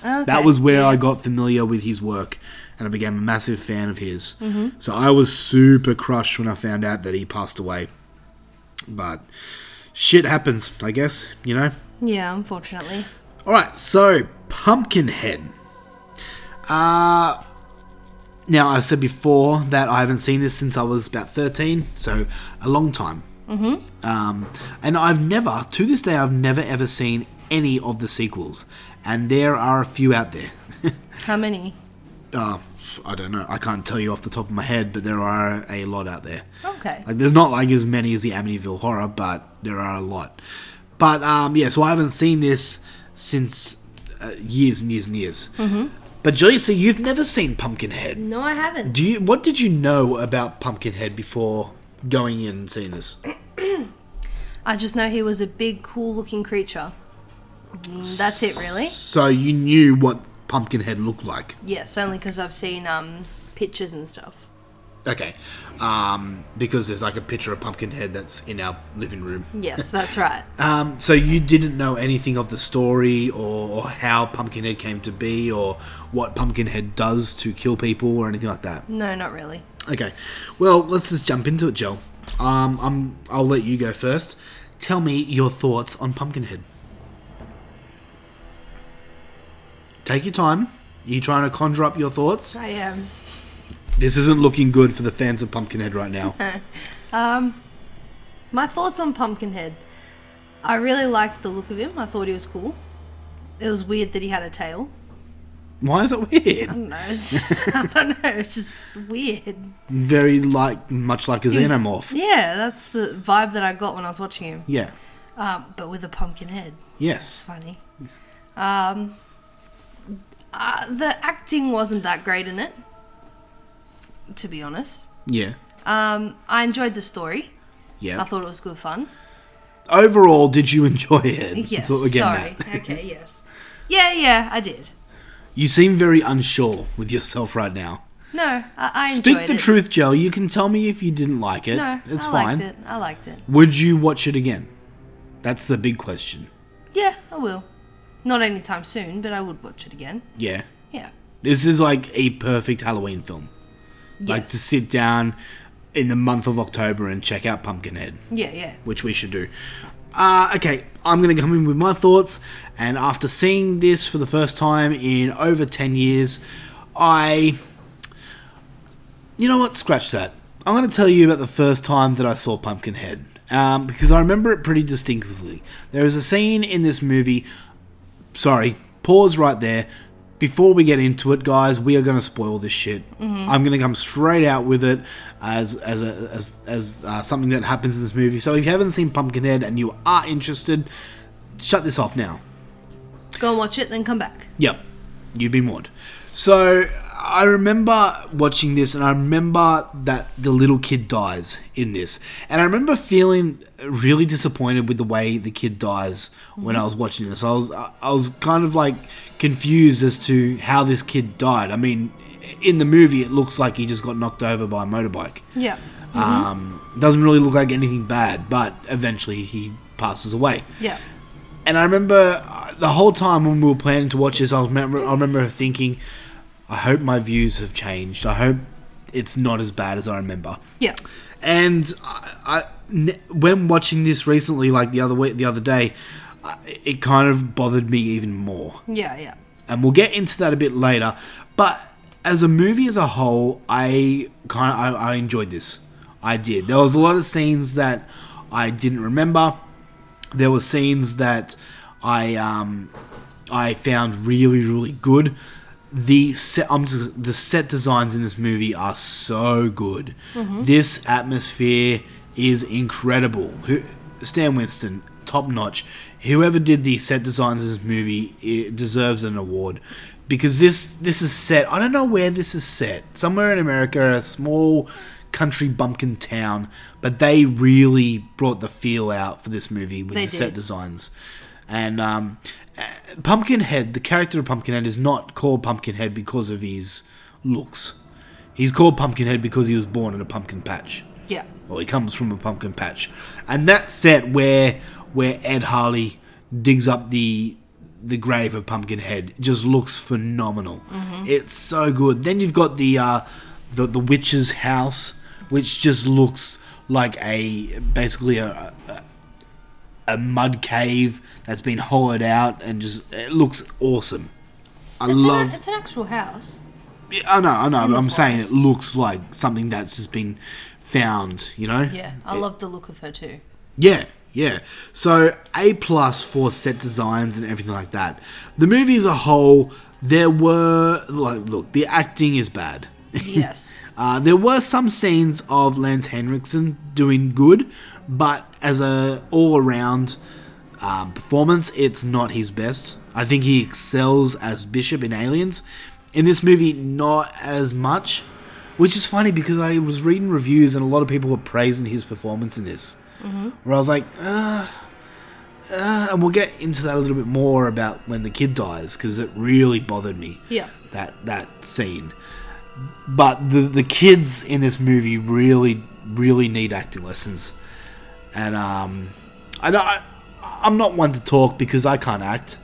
Okay, That was where yeah. I got familiar with his work, and I became a massive fan of his. Mhm. So I was super crushed when I found out that he passed away. But shit happens, I guess. You know. Yeah, unfortunately. All right, so Pumpkinhead. Uh now I said before that I haven't seen this since I was about 13, so a long time. Mm-hmm. Um, and I've never, to this day, I've never ever seen any of the sequels, and there are a few out there. How many? uh, I don't know. I can't tell you off the top of my head, but there are a lot out there. Okay. Like, there's not like as many as the Amityville Horror, but there are a lot. But um, yeah, so I haven't seen this since uh, years and years and years. Mm-hmm. But Jaleesa, you've never seen Pumpkinhead. No, I haven't. Do you? What did you know about Pumpkinhead before going in and seeing this? I just know he was a big, cool-looking creature. Mm, That's it, really. So you knew what Pumpkinhead looked like. Yes, only because I've seen um pictures and stuff. Okay, um, because there's like a picture of Pumpkinhead that's in our living room. Yes, that's right. Um, so you didn't know anything of the story or, or how Pumpkinhead came to be or what Pumpkinhead does to kill people or anything like that. No, not really. Okay, well let's just jump into it, Joel. Um, I'm, I'll let you go first. Tell me your thoughts on Pumpkinhead. Take your time. Are you trying to conjure up your thoughts? I am. This isn't looking good for the fans of Pumpkinhead right now. No. Um, my thoughts on Pumpkinhead. I really liked the look of him. I thought he was cool. It was weird that he had a tail. Why is it weird? I don't know. It's just, I don't know. It's just weird. Very like, much like a He was- xenomorph. Yeah, that's the vibe that I got when I was watching him. Yeah. Um, but with a pumpkin head. Yes. It's funny. Um, uh, the acting wasn't that great in it, to be honest. Yeah. Um, I enjoyed the story. Yeah. I thought it was good fun. Overall, did you enjoy it? Yes. That's what we're getting Sorry. okay. Yes. Yeah. Yeah. I did. You seem very unsure with yourself right now. No, I, I Speak the it. truth, Joe. You can tell me if you didn't like it. No, it's I fine. liked it. I liked it. Would you watch it again? That's the big question. Yeah, I will. Not anytime soon, but I would watch it again. Yeah. Yeah. This is like a perfect Halloween film. Like to sit down in the month of October and check out Pumpkinhead. Yeah, yeah. Which we should do. Uh, okay, I'm going to come in with my thoughts. And after seeing this for the first time in over 10 years, I. You know what? Scratch that. I'm going to tell you about the first time that I saw Pumpkinhead um, because I remember it pretty distinctively. There is a scene in this movie. Sorry, pause right there. Before we get into it, guys, we are going to spoil this shit. Mhm. I'm going to come straight out with it as as a, as as uh, something that happens in this movie. So if you haven't seen Pumpkinhead and you are interested, shut this off now. Go and watch it, then come back. Yep, you've been warned. So I remember watching this, and I remember that the little kid dies in this, and I remember feeling really disappointed with the way the kid dies when I was watching this. I was I was kind of like confused as to how this kid died. I mean, in the movie, it looks like he just got knocked over by a motorbike. Yeah. Um, doesn't really look like anything bad, but eventually he passes away. Yeah. And I remember uh, the whole time when we were planning to watch this, I was remember, I remember thinking, I hope my views have changed. I hope it's not as bad as I remember. Yeah. And I, when watching this recently, like the other week, the other day, it kind of bothered me even more. Yeah, yeah. And we'll get into that a bit later. But as a movie as a whole, I kind of I, I enjoyed this. I did. There was a lot of scenes that I didn't remember. There were scenes that I um I found really really good. The set um, the set designs in this movie are so good. Mhm. This atmosphere is incredible. Who, Stan Winston, top notch. Whoever did the set designs in this movie deserves an award because this this is set. I don't know where this is set. Somewhere in America, a small country bumpkin town, but they really brought the feel out for this movie with They the set designs. And um, Pumpkinhead, the character of Pumpkinhead, is not called Pumpkinhead because of his looks. He's called Pumpkinhead because he was born in a pumpkin patch. Yeah. Well, he comes from a pumpkin patch, and that set where where Ed Harley digs up the the grave of Pumpkinhead just looks phenomenal. Mhm. It's so good. Then you've got the uh, the the witch's house, which just looks like a basically a, a a mud cave that's been hollowed out and just it looks awesome. I it's, love. an, it's an actual house. Yeah, I know, I know, but I'm saying it looks like something that's just been found, you know? Yeah, I love the look of her too. Yeah, yeah. So A plus for set designs and everything like that. The movie as a whole, there were like, look, the acting is bad. Yes. Uh, there were some scenes of Lance Henriksen doing good, but as a all around um, performance, it's not his best. I think he excels as Bishop in Aliens. In this movie, not as much, which is funny because I was reading reviews and a lot of people were praising his performance in this. Mhm. Where I was like, uh, uh, and we'll get into that a little bit more about when the kid dies because it really bothered me Yeah. that that scene. But the the kids in this movie really really need acting lessons, and um, I know I, I'm not one to talk because I can't act.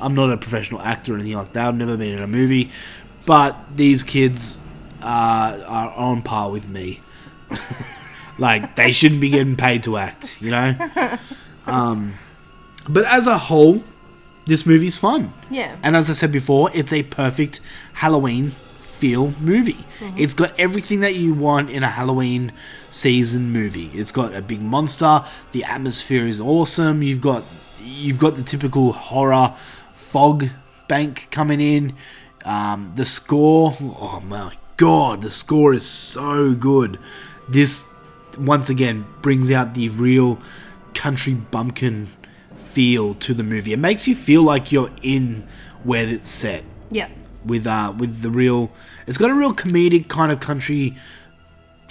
I'm not a professional actor or anything like that. I've never been in a movie, but these kids uh, are on par with me. like they shouldn't be getting paid to act, you know. Um, but as a whole, this movie's fun. Yeah. And as I said before, it's a perfect Halloween feel movie. Mhm. It's got everything that you want in a Halloween season movie. It's got a big monster. The atmosphere is awesome. You've got you've got the typical horror fog bank coming in. Um, the score, oh my god, the score is so good. This once again brings out the real country bumpkin feel to the movie. It makes you feel like you're in where it's set. Yeah. With uh with the real it's got a real comedic kind of country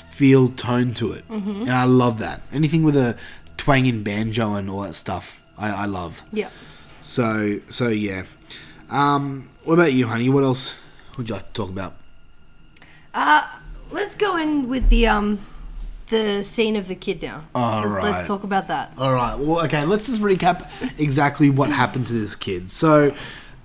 feel tone to it. Mhm. And I love that. Anything with a twang twanging banjo and all that stuff. I, I love. Yeah. So so yeah. Um what about you, honey? What else would you like to talk about? Uh, let's go in with the um, the scene of the kid now. All let's, right. let's talk about that. All right. Well, okay. Let's just recap exactly what happened to this kid. So,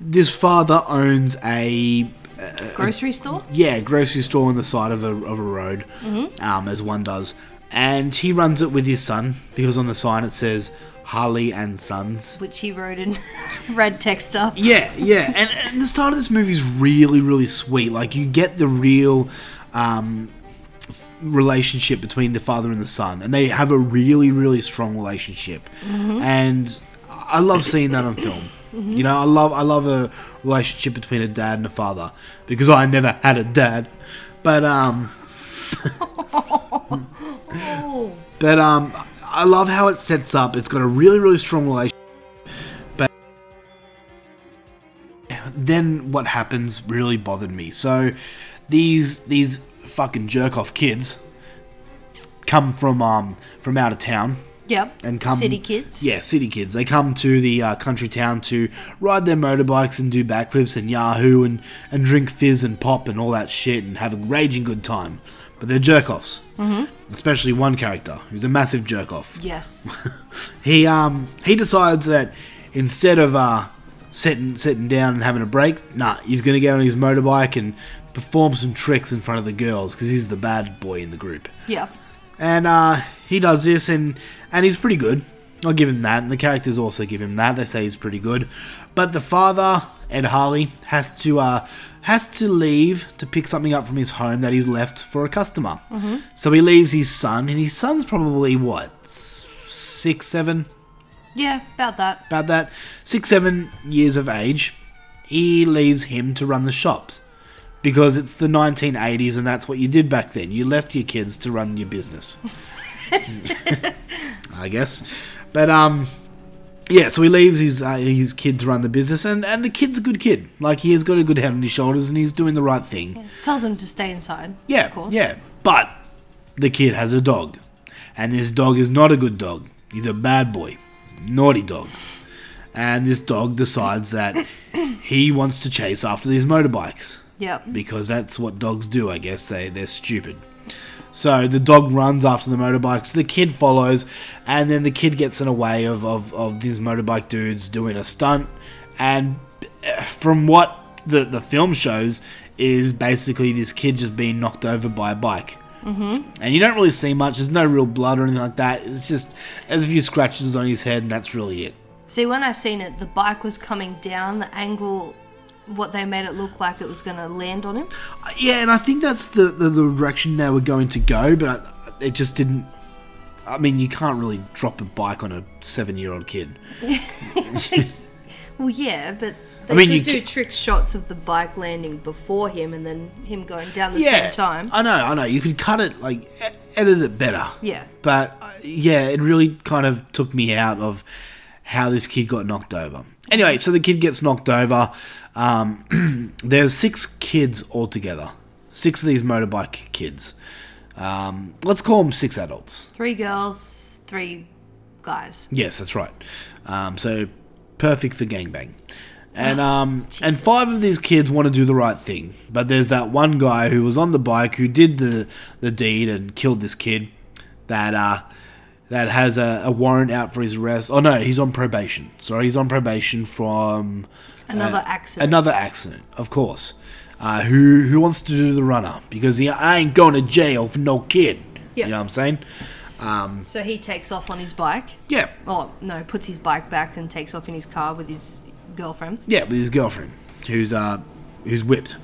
this father owns a, a Grocery store. yeah grocery store on the side of a of a road, Mhm. um, as one does, and he runs it with his son because on the sign it says Harley and Sons. Which he wrote in red texter. Yeah, yeah, and, and the start of this movie is really, really sweet. Like you get the real, um, f- relationship between the father and the son, and they have a really, really strong relationship. Mhm. And I love seeing that on film. Mhm. You know, I love I love a relationship between a dad and a father because I never had a dad, but um, Oh. but um, I love how it sets up. It's got a really, really strong relationship. But then what happens really bothered me. So these these fucking jerk off kids come from um from out of town. Yep. And come City kids. Yeah, city kids. They come to the uh, country town to ride their motorbikes and do backflips and yahoo and and drink fizz and pop and all that shit and have a raging good time. But they're jerk offs. Mhm. Especially one character who's a massive jerk off. Yes. He um he decides that instead of uh sitting sitting down and having a break, nah, he's gonna get on his motorbike and perform some tricks in front of the girls because he's the bad boy in the group. Yeah. And uh, he does this, and and he's pretty good. I'll give him that, and the characters also give him that. They say he's pretty good, but the father Ed Harley has to uh, has to leave to pick something up from his home that he's left for a customer. Mhm. So he leaves his son, and his son's probably what six, seven, Yeah, about that. about that, six, seven years of age. He leaves him to run the shops because it's the 1980s, and that's what you did back then. You left your kids to run your business. I guess. But um, yeah. So he leaves his uh, his kid to run the business, and and the kid's a good kid. Like he has got a good head on his shoulders, and he's doing the right thing. Tells him to stay inside. Yeah, Of course. yeah. But the kid has a dog, and this dog is not a good dog. He's a bad boy, naughty dog. And this dog decides that he wants to chase after these motorbikes Yep. because that's what dogs do. I guess they they're stupid. So the dog runs after the motorbikes. The kid follows, and then the kid gets in the way of, of, of these motorbike dudes doing a stunt. And uh, from what the, the film shows, is basically this kid just being knocked over by a bike. Mm-hmm. And you don't really see much. There's no real blood or anything like that. It's just there's a few scratches on his head, and that's really it. See, when I seen it, the bike was coming down. The angle, what they made it look like it was going to land on him. Yeah, and I think that's the, the, the direction they were going to go, but I, it just didn't. I mean, you can't really drop a bike on a seven year old kid. Well, yeah, but they I mean, could you do ca- trick shots of the bike landing before him and then him going down the yeah, same time. I know, I know. You could cut it, like, edit it better. Yeah. But, uh, yeah, it really kind of took me out of how this kid got knocked over. Anyway, so the kid gets knocked over. Um, there's six kids altogether. Six of these motorbike kids. Um, let's call them six adults. Three girls, three guys. Yes, that's right. Um, so perfect for gangbang. And um, and five of these kids want to do the right thing, but there's that one guy who was on the bike who did the the deed and killed this kid. That uh, that has a, a warrant out for his arrest. Oh no, he's on probation. Sorry, he's on probation from Another uh, accident. Another accident, of course. Uh, who who wants to do the runner because he I ain't going to jail for no kid. Yep. You know what I'm saying? Um, So he takes off on his bike. Yeah. Oh, no, puts his bike back and takes off in his car with his girlfriend. Yeah, with his girlfriend, who's uh, who's whipped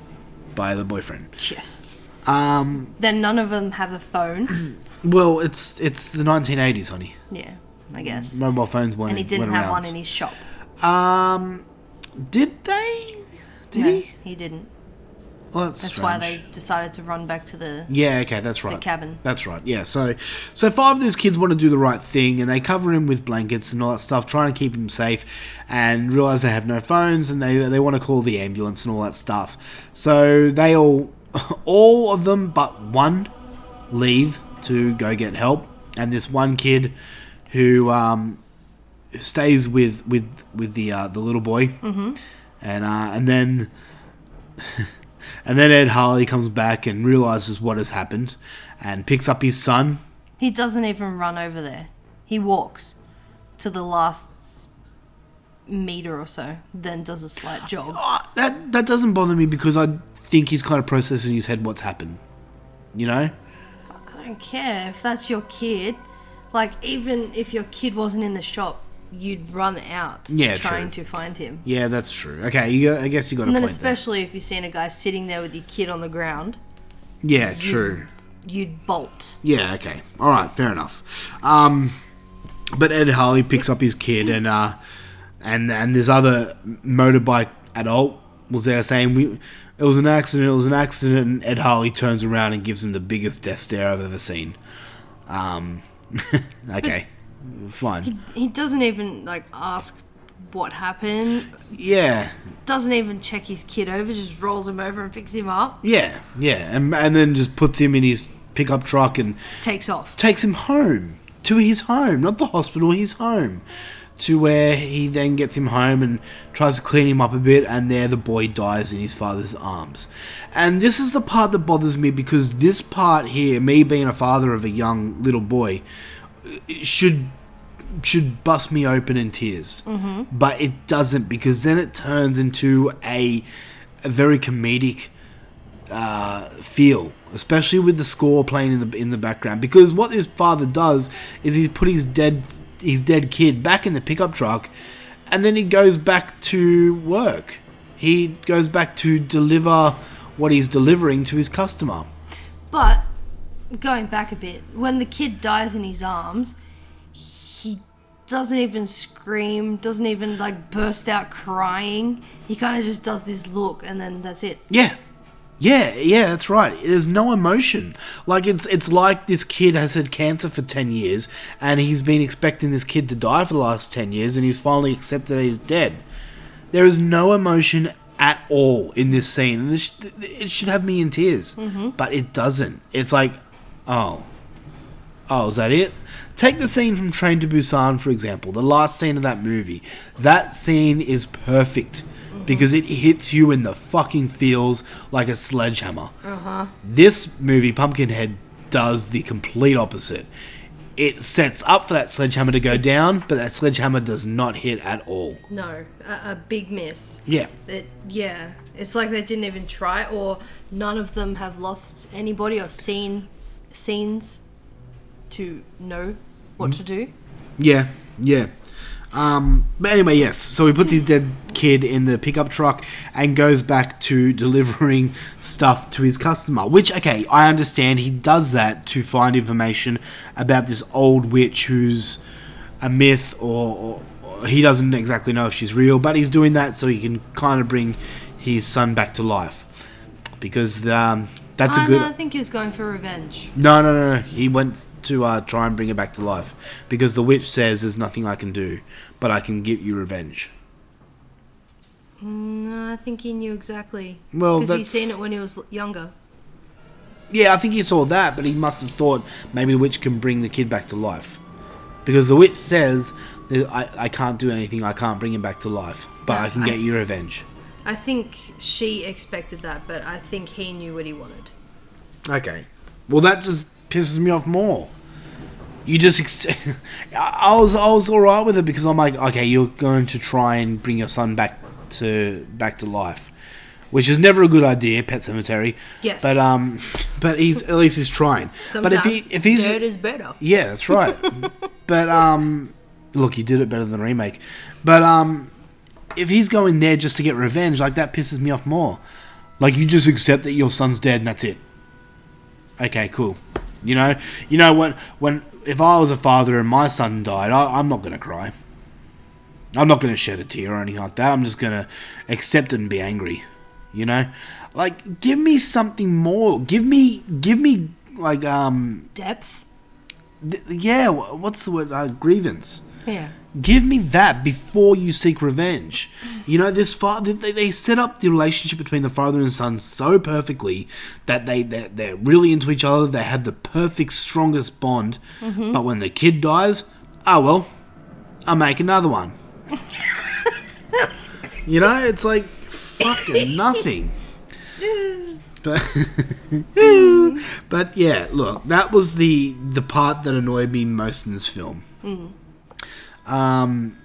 by the boyfriend. Yes. Um, Then none of them have a phone. well, it's it's the 1980s, honey. yeah, I guess. Mobile phones weren't. and he didn't have around. one in his shop. Um, did they? Did no, he? he didn't. Well, that's, That's why they decided to run back to the Yeah, okay, that's the right. cabin. That's right. Yeah, so so five of these kids want to do the right thing, and they cover him with blankets and all that stuff, trying to keep him safe, and realize they have no phones, and they they want to call the ambulance and all that stuff. So they all, all of them but one, leave to go get help, and this one kid, who um, stays with with with the uh, the little boy, Mhm. and uh, and then. And then Ed Harley comes back and realizes what has happened and picks up his son. He doesn't even run over there. He walks to the last meter or so, then does a slight jog. That that doesn't bother me because I think he's kind of processing in his head what's happened. You know? Don't care if that's your kid. Like even if your kid wasn't in the shop, you'd run out Yeah, trying true. to find him. Yeah, that's true. Okay, you got, I guess you got a And then point especially if you've seen a guy sitting there with your kid on the ground. Yeah, true. you'd bolt. Yeah, okay. All right, fair enough. Um, but Ed Harley picks up his kid, and uh, and and this other motorbike adult was there saying we it was an accident, it was an accident, and Ed Harley turns around and gives him the biggest death stare I've ever seen. Um, okay, fine. He doesn't even like ask what happened. Yeah, Doesn't even check his kid over. Just rolls him over and picks him up. yeah, yeah, and and then just puts him in his pickup truck and Takes off. takes him home to his home, not the hospital, his home. To where he then gets him home and tries to clean him up a bit, and there the boy dies in his father's arms. And this is the part that bothers me because this part here, me being a father of a young little boy, should should bust me open in tears. Mhm. But it doesn't because then it turns into a a very comedic uh, feel, especially with the score playing in the in the background. Because what this father does is he put his dead his dead kid back in the pickup truck, and then he goes back to work. He goes back to deliver what he's delivering to his customer. But going back a bit, when the kid dies in his arms, he doesn't even scream, doesn't even like burst out crying. He kind of just does this look, and then that's it. Yeah. Yeah, yeah, that's right. There's no emotion. Like it's it's like this kid has had cancer for 10 years and he's been expecting this kid to die for the last 10 years and he's finally accepted that he's dead. There is no emotion at all in this scene. And this it should have me in tears, Mhm. but it doesn't. It's like, oh. Oh, is that it? Take the scene from Train to Busan, for example, the last scene of that movie. That scene is perfect because it hits you in the fucking feels like a sledgehammer. Uh huh. This movie, Pumpkinhead, does the complete opposite. It sets up for that sledgehammer to go down, but that sledgehammer does not hit at all. No, a, a big miss. Yeah. It, yeah, it's like they didn't even try, or none of them have lost anybody or seen scenes to know what to do. Yeah, yeah. Um, but anyway, yes. So he puts his dead kid in the pickup truck and goes back to delivering stuff to his customer. Which, okay, I understand he does that to find information about this old witch who's a myth, or, or, he doesn't exactly know if she's real. But he's doing that so he can kind of bring his son back to life because um, that's a I good. I think he was going for revenge. No, no, no, no. He went to uh, try and bring it back to life because the witch says there's nothing I can do, but I can give you revenge. Mm, No, I think he knew exactly. Well, because he's seen it when he was younger. Yeah, I think he saw that, but he must have thought maybe the witch can bring the kid back to life. Because the witch says, I, I can't do anything, I can't bring him back to life, but I can I- get you revenge. I think she expected that, but I think he knew what he wanted. Okay. Well, that just pisses me off more. You just, ex- I was, I was all right with it because I'm like, okay, you're going to try and bring your son back to, back to life, which is never a good idea. Pet Sematary. Yes. But um, but he's at least he's trying. but if he, Sometimes if he's dirt is better. yeah, that's right. but um, look, you did it better than the remake. But um, if he's going there just to get revenge, like that pisses me off more. Like you just accept that your son's dead and that's it. Okay, cool. You know, you know when when if I was a father and my son died, I, I'm not gonna cry. I'm not gonna shed a tear or anything like that. I'm just gonna accept it and be angry. You know, like give me something more. Give me, give me like um Depth? th- yeah. What's the word? Uh, grievance. Yeah. Give me that before you seek revenge. You know, this father they, they set up the relationship between the father and son so perfectly that they they're, they're really into each other. They have the perfect, strongest bond. Mhm. But when the kid dies, oh well, I'll make another one. you know, it's like fucking nothing. But but yeah, look, that was the the part that annoyed me most in this film. Mm. Um,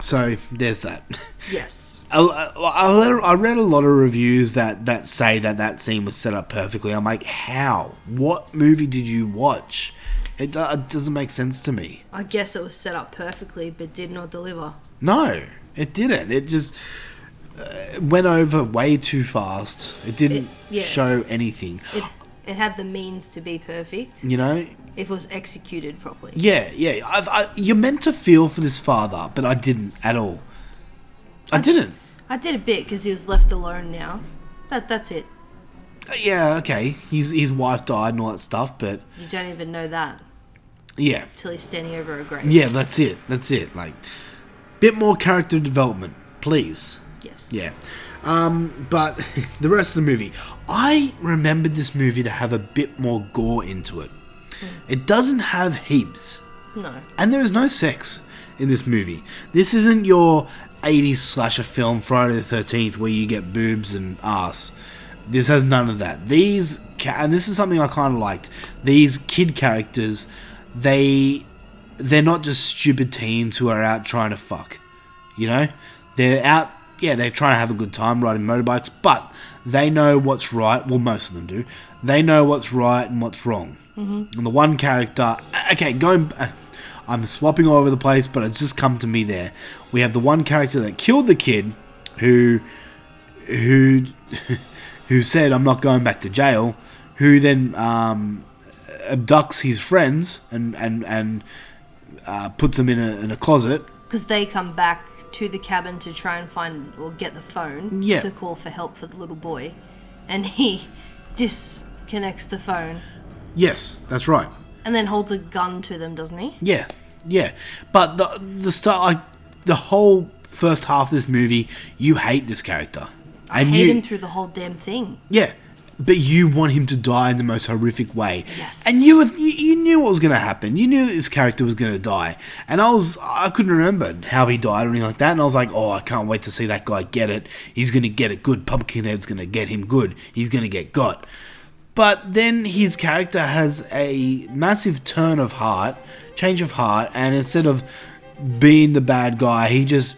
so there's that. Yes. I, I, I read- a lot of reviews that, that say that that scene was set up perfectly. I'm like, how? What movie did you watch? It, it doesn't make sense to me. I guess it was set up perfectly, but did not deliver. No, it didn't. It just uh, went over way too fast. It didn't It- yeah. show anything. It It had the means to be perfect You know, if it was executed properly. yeah, yeah. I, I, you're meant to feel for this father, but I didn't at all. I didn't. I did a bit because he was left alone now. But that's it. Yeah, okay. His his wife died and all that stuff, but You don't even know that yeah, till he's standing over a grave. yeah. That's it. That's it. Like, bit more character development, please. Yes. Yeah. Um, but the rest of the movie, I remembered this movie to have a bit more gore into it. It doesn't have heaps. No. And there is no sex in this movie. This isn't your 80s slasher film Friday the 13th where you get boobs and ass. This has none of that. These ca- and this is something I kind of liked. These kid characters, they they're not just stupid teens who are out trying to fuck. You know? They're out yeah, they're trying to have a good time riding motorbikes, but they know what's right. Well, most of them do. They know what's right and what's wrong. Mhm. And the one character, okay, going, uh, I'm swapping all over the place, but it's just come to me there. We have the one character that killed the kid, who, who, who said, "I'm not going back to jail." Who then um, abducts his friends and and and uh, puts them in a in a closet. Because they come back to the cabin to try and find or get the phone Yeah. to call for help for the little boy. And he disconnects the phone Yes, that's right. and then holds a gun to them, doesn't he? Yeah, yeah. But the the start, like the whole first half of this movie, you hate this character. I hate you, him through the whole damn thing. Yeah, but you want him to die in the most horrific way. Yes. And you, were, you you knew what was going to happen. You knew that this character was going to die. And I was I couldn't remember how he died or anything like that. And I was like, oh, I can't wait to see that guy get it. He's going to get it good. Pumpkinhead's going to get him good. He's going to get got. But then his character has a massive turn of heart, change of heart, and instead of being the bad guy, he just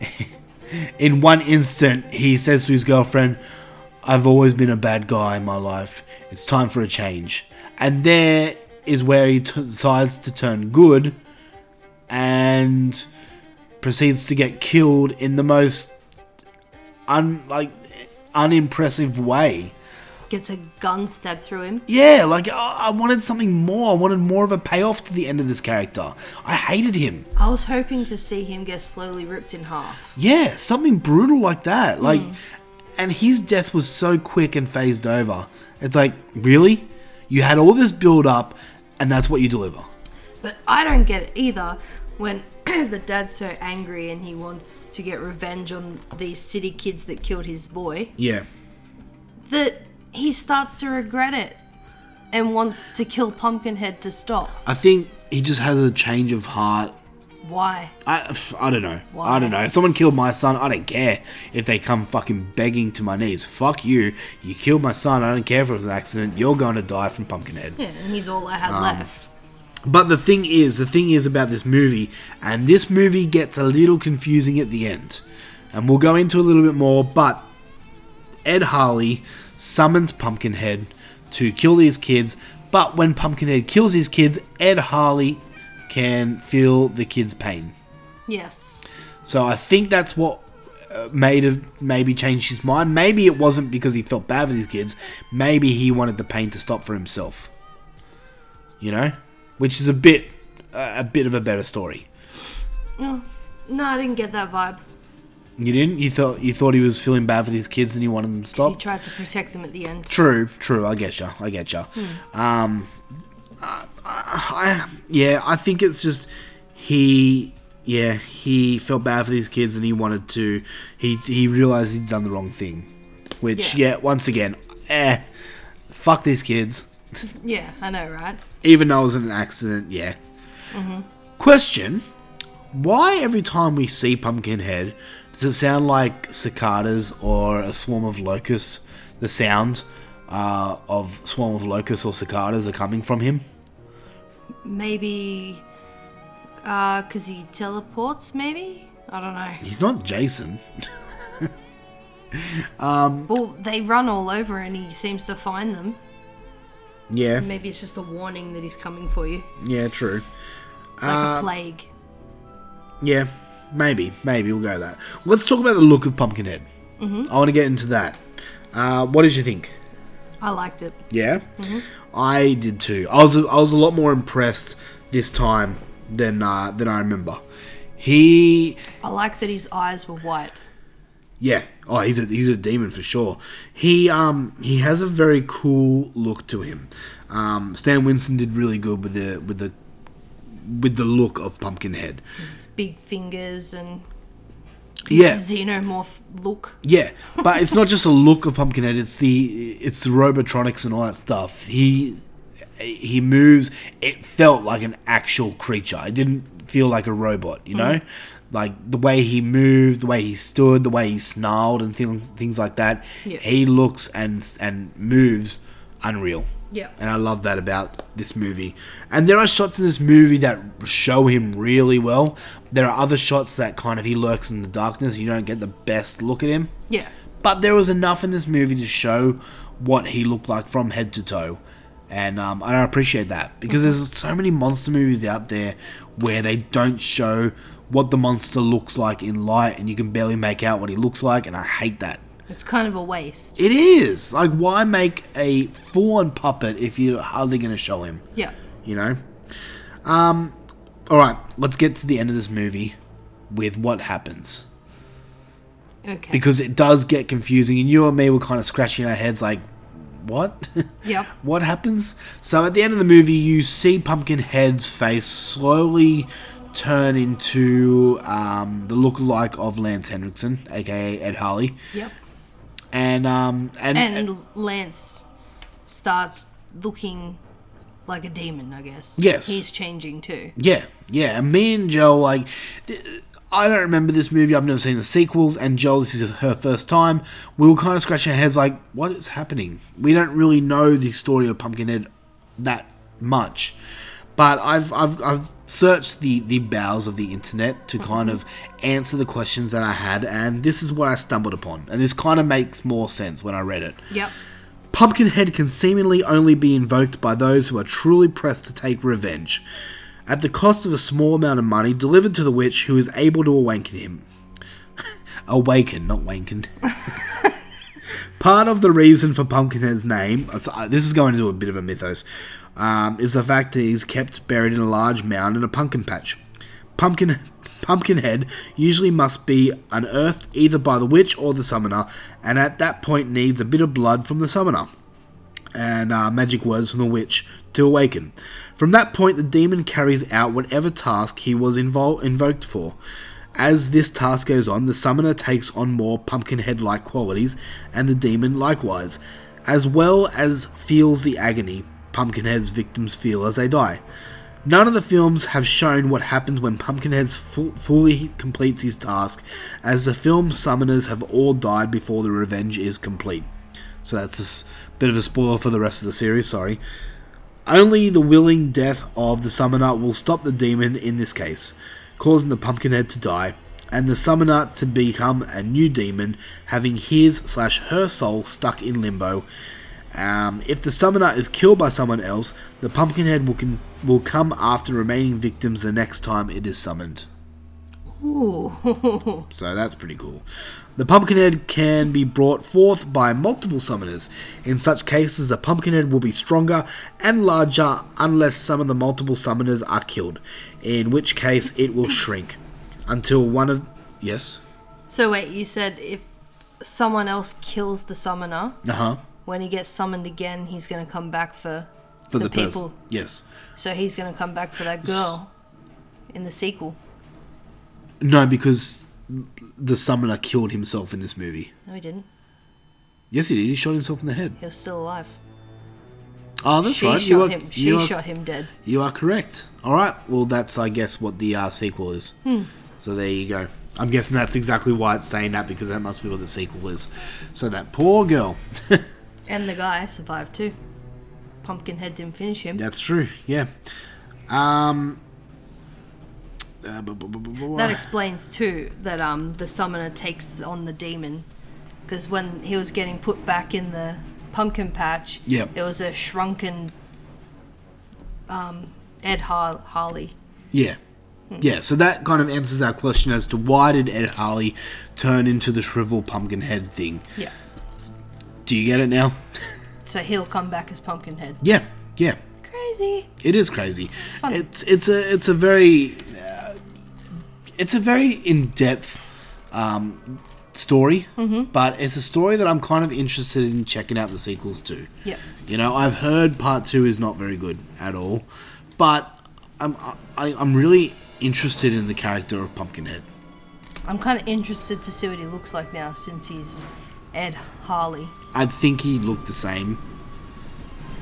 in one instant, he says to his girlfriend, I've always been a bad guy in my life. It's time for a change. And there is where he t- decides to turn good and proceeds to get killed in the most un- like unimpressive way. Gets a gun stabbed through him. Yeah, like I-, I wanted something more. I wanted more of a payoff to the end of this character. I hated him. I was hoping to see him get slowly ripped in half. Yeah, something brutal like that. Like, Mm. and his death was so quick and phased over. It's like, really? You had all this build up, and that's what you deliver. But I don't get it either when the dad's so angry and he wants to get revenge on these city kids that killed his boy Yeah. that he starts to regret it and wants to kill Pumpkinhead to stop. I think he just has a change of heart. Why? I, I don't know. Why? I don't know. If someone killed my son, I don't care if they come fucking begging to my knees. Fuck you. You killed my son. I don't care if it was an accident. You're going to die from Pumpkinhead. Yeah, and he's all I had Um, left. But the thing is, the thing is about this movie, and this movie gets a little confusing at the end. And we'll go into a little bit more, but Ed Harley summons Pumpkinhead to kill these kids, but when Pumpkinhead kills his kids, Ed Harley can feel the kids' pain. Yes. So I think that's what uh, made have maybe changed his mind. Maybe it wasn't because he felt bad for these kids. Maybe he wanted the pain to stop for himself. You know, which is a bit uh, a bit of a better story. No, no, I didn't get that vibe. You didn't? You thought you thought he was feeling bad for these kids and he wanted them to 'Cause he tried to protect them at the end. True, true. I get you. I get you. Hmm. Um, I, I, yeah, I think it's just he, yeah, he felt bad for these kids and he wanted to. He he realized he'd done the wrong thing, which yeah, once again, eh, fuck these kids. Yeah, I know, right? Even though it was an accident, yeah. hmm Question: Why every time we see Pumpkinhead does it sound like cicadas or a swarm of locusts? The sound uh, of swarm of locusts or cicadas are coming from him. Maybe, uh, cause he teleports. Maybe I don't know. He's not Jason. um, Well, they run all over, and he seems to find them. yeah, Maybe it's just a warning that he's coming for you, yeah, true. like Uh, a plague. Yeah, maybe, maybe we'll go with that. Let's talk about the look of Pumpkinhead. Mhm. I want to get into that. Uh, what did you think? I liked it. Yeah, Mhm. I did too. I was I was a lot more impressed this time than uh, than I remember. He, I like that his eyes were white. yeah, oh, he's a he's a demon for sure. He um he has a very cool look to him. Um, Stan Winston did really good with the with the with the look of Pumpkinhead. His big fingers and Yeah. xenomorph look. Yeah, but it's not just a look of Pumpkinhead. It's the it's the robotronics and all that stuff. He he moves. It felt like an actual creature. It didn't feel like a robot. You know, Mhm. like the way he moved, the way he stood, the way he snarled, and things things like that. Yeah. He looks and and moves unreal. Yeah. And I love that about this movie. And there are shots in this movie that show him really well. There are other shots that kind of he lurks in the darkness. You don't get the best look at him. Yeah. But there was enough in this movie to show what he looked like from head to toe. And, um, I appreciate that because there's so many monster movies out there where they don't show what the monster looks like in light and you can barely make out what he looks like. And I hate that. It's kind of a waste. It is. Like, why make a full on puppet if you're hardly going to show him? Yeah. You know? Um, alright, let's get to the end of this movie with what happens. Okay. Because it does get confusing, and you and me were kind of scratching our heads like, what? Yep. what happens? So at the end of the movie, you see Pumpkinhead's face slowly turn into um, the look-alike of Lance Henriksen, aka Ed Harley. Yep. And um and, And, Lance starts looking like a demon, I guess. Yes. He's changing too. Yeah, yeah. And me and Joe, like, I don't remember this movie. I've never seen the sequels. And Joe, this is her first time. We were kind of scratching our heads, like, what is happening? We don't really know the story of Pumpkinhead that much. But I've I've I've searched the the bowels of the internet to kind of answer the questions that I had, and this is what I stumbled upon. And this kind of makes more sense when I read it. Yep. Pumpkinhead can seemingly only be invoked by those who are truly pressed to take revenge, at the cost of a small amount of money delivered to the witch who is able to awaken him. awaken, not wanken. Part of the reason for Pumpkinhead's name, uh, this is going into a bit of a mythos, um, is the fact that he's kept buried in a large mound in a pumpkin patch. Pumpkin Pumpkinhead usually must be unearthed either by the witch or the summoner, and at that point needs a bit of blood from the summoner and uh, magic words from the witch to awaken. From that point, the demon carries out whatever task he was invoked for. As this task goes on, the summoner takes on more pumpkinhead like qualities, and the demon likewise, as well as feels the agony Pumpkinhead's victims feel as they die. None of the films have shown what happens when Pumpkinhead fu- fully completes his task, as the film summoners have all died before the revenge is complete. So that's a bit of a spoiler for the rest of the series, sorry. Only the willing death of the summoner will stop the demon in this case, causing the Pumpkinhead to die, and the summoner to become a new demon, having his slash her soul stuck in limbo. Um, if the summoner is killed by someone else, the Pumpkinhead will, con- will come after remaining victims the next time it is summoned. Ooh. So that's pretty cool. The Pumpkinhead can be brought forth by multiple summoners. In such cases, the Pumpkinhead will be stronger and larger unless some of the multiple summoners are killed, in which case it will shrink until one of. Yes? so wait, you said if someone else kills the summoner, Uh huh. When he gets summoned again, he's going to come back for, For the, the, person. people. Yes. So he's going to come back for that girl in the sequel. No, because the summoner killed himself in this movie. No, he didn't. Yes, he did. He shot himself in the head. He was still alive. Oh, that's she right. shot you are, him. She you are- shot him dead. You are correct. All right. Well, that's I guess what the uh, sequel is. Hmm. So there you go. I'm guessing that's exactly why it's saying that because that must be what the sequel is. So that poor girl. And the guy survived too. Pumpkinhead didn't finish him. that's true. Yeah. Um. uh, That explains too that um the summoner takes on the demon because when he was getting put back in the pumpkin patch, Yep. it was a shrunken um Ed Har- Harley. yeah. Yeah, so that kind of answers our question as to why did Ed Harley turn into the shriveled pumpkin head thing. Yeah. Do you get it now? So he'll come back as Pumpkinhead. Yeah, yeah. Crazy. It is crazy. It's fun. It's it's a it's a very uh, it's a very in depth um, story, Mhm. but it's a story that I'm kind of interested in checking out the sequels to. Yeah. You know, I've heard part two is not very good at all, but I'm I, I'm really interested in the character of Pumpkinhead. I'm kind of interested to see what he looks like now since he's Ed Harley. I think he looked the same.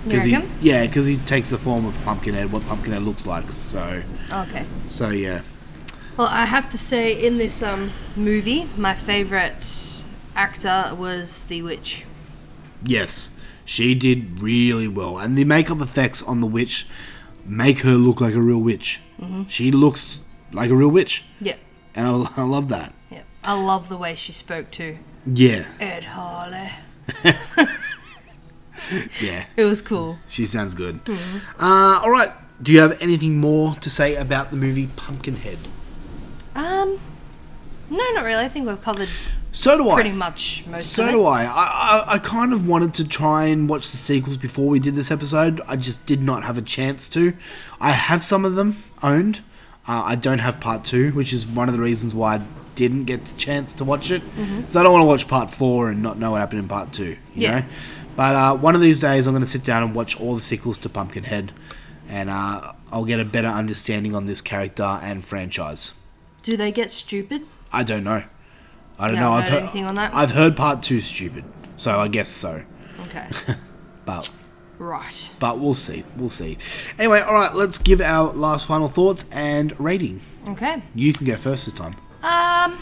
You he, yeah, because he takes the form of Pumpkinhead, what Pumpkinhead looks like. So, Okay. so yeah. Well, I have to say, in this um, movie, my favourite actor was the witch. Yes, she did really well, and the makeup effects on the witch make her look like a real witch. Mhm. She looks like a real witch, Yeah. and I, I love that. Yeah. I love the way she spoke too. Yeah, Ed Harley. yeah, It was cool. she sounds good. Mhm. Uh, all right, do you have anything more to say about the movie Pumpkinhead? Um, no, not really. I think we've covered So do I. pretty much most So of do I. I, I. I kind of wanted to try and watch the sequels before we did this episode. I just did not have a chance to. I have some of them owned. Uh, I don't have part two, which is one of the reasons why I didn't get the chance to watch it. Mhm. So I don't want to watch part four and not know what happened in part two. You Yeah. know. But uh, one of these days, I'm going to sit down and watch all the sequels to Pumpkinhead, and uh, I'll get a better understanding on this character and franchise. Do they get stupid? I don't know. I don't You know. I've heard heard, anything on that? I've heard part two stupid, so I guess so. Okay. But right. but we'll see. We'll see. Anyway, all right. Let's give our last final thoughts and rating. Okay. You can go first this time. Um,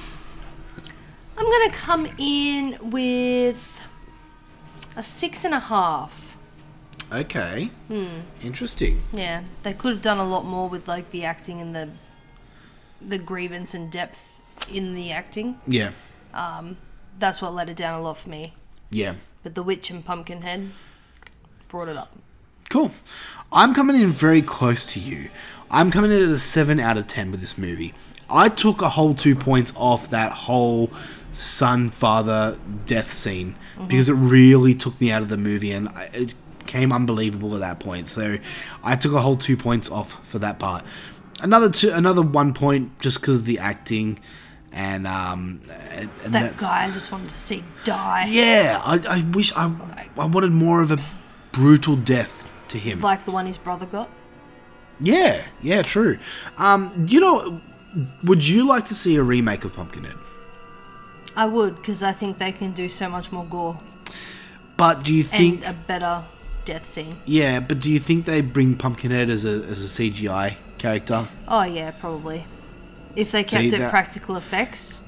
I'm gonna come in with a six and a half. Okay. Hmm. Interesting. Yeah, they could have done a lot more with like the acting and the the grievance and depth in the acting. Yeah. Um, that's what let it down a lot for me. Yeah. But the witch and Pumpkinhead brought it up. Cool. I'm coming in very close to you. I'm coming in at a 7 out of 10 with this movie. I took a whole two points off that whole son father death scene Mhm. because it really took me out of the movie and I- it came unbelievable at that point. So I took a whole two points off for that part. Another two, another one point just because the acting and um and, and that guy I just wanted to see die. Yeah, I, I wish I I wanted more of a brutal death to him. Like the one his brother got. Yeah, yeah, true. Um, you know, would you like to see a remake of Pumpkinhead? I would, because I think they can do so much more gore But do you think? and a better death scene. yeah, but do you think they bring Pumpkinhead as a as a CGI character? Oh yeah, probably. If they kept See, it that- practical effects.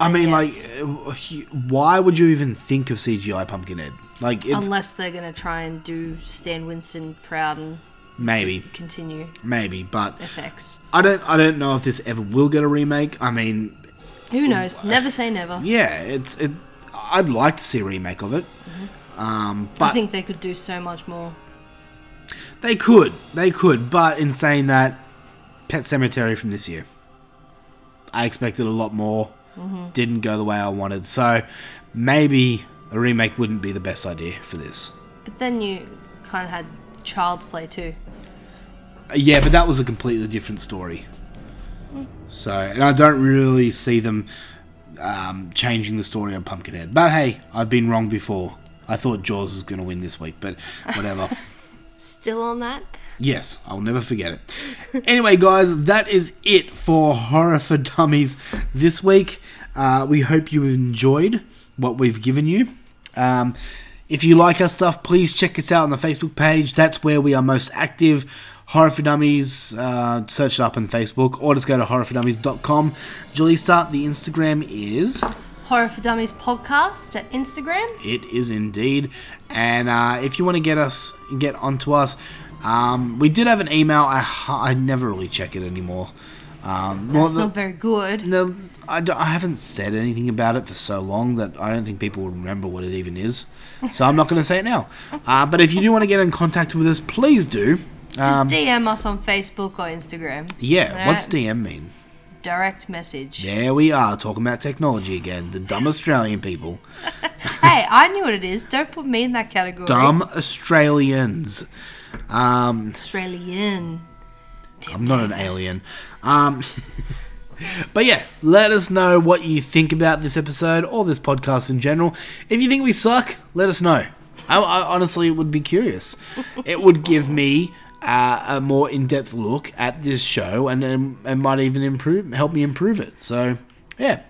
I mean, yes. like, uh, why would you even think of CGI Pumpkinhead? Like, Unless they're gonna try and do Stan Winston proud and maybe, continue maybe, but effects. I don't I don't know if this ever will get a remake. I mean, Who knows? Never say never. yeah, it's it. I'd like to see a remake of it. Um, but I think they could do so much more. They could, they could, but in saying that, Pet Sematary from this year, I expected a lot more. Mhm. Didn't go the way I wanted, so maybe a remake wouldn't be the best idea for this. But then you kind of had Child's Play too. Yeah, but that was a completely different story. So, and I don't really see them um, changing the story of Pumpkinhead. But hey, I've been wrong before. I thought Jaws was going to win this week, but whatever. Still on that? Yes, I'll never forget it. anyway, guys, that is it for Horror for Dummies this week. Uh, we hope you enjoyed what we've given you. Um, if you like our stuff, please check us out on the Facebook page. That's where we are most active. Horror for Dummies, uh, search it up on Facebook, or just go to horrorfordummies.com. Julissa, the Instagram is. Horror for Dummies podcast at Instagram. It is indeed. And uh, if you want to get us, get onto us, um, we did have an email. I, I never really check it anymore. Um, well, That's the- not very good. no, I, don't- I haven't said anything about it for so long that I don't think people would remember what it even is. So I'm not going to say it now. Uh, but if you do want to get in contact with us, please do. Just Um, DM us on Facebook or Instagram. yeah, what's Alright? DM mean? Direct message. There we are, talking about technology again. The dumb Australian people. Hey, Hey, I knew what it is. Don't put me in that category. Dumb Australians. Um, Australian. I'm not an alien. Um, but yeah, let us know what you think about this episode or this podcast in general. If you think we suck, let us know. I, I honestly would be curious. it would give me uh, a more in-depth look at this show, and and, and might even improve, help me improve it. So yeah,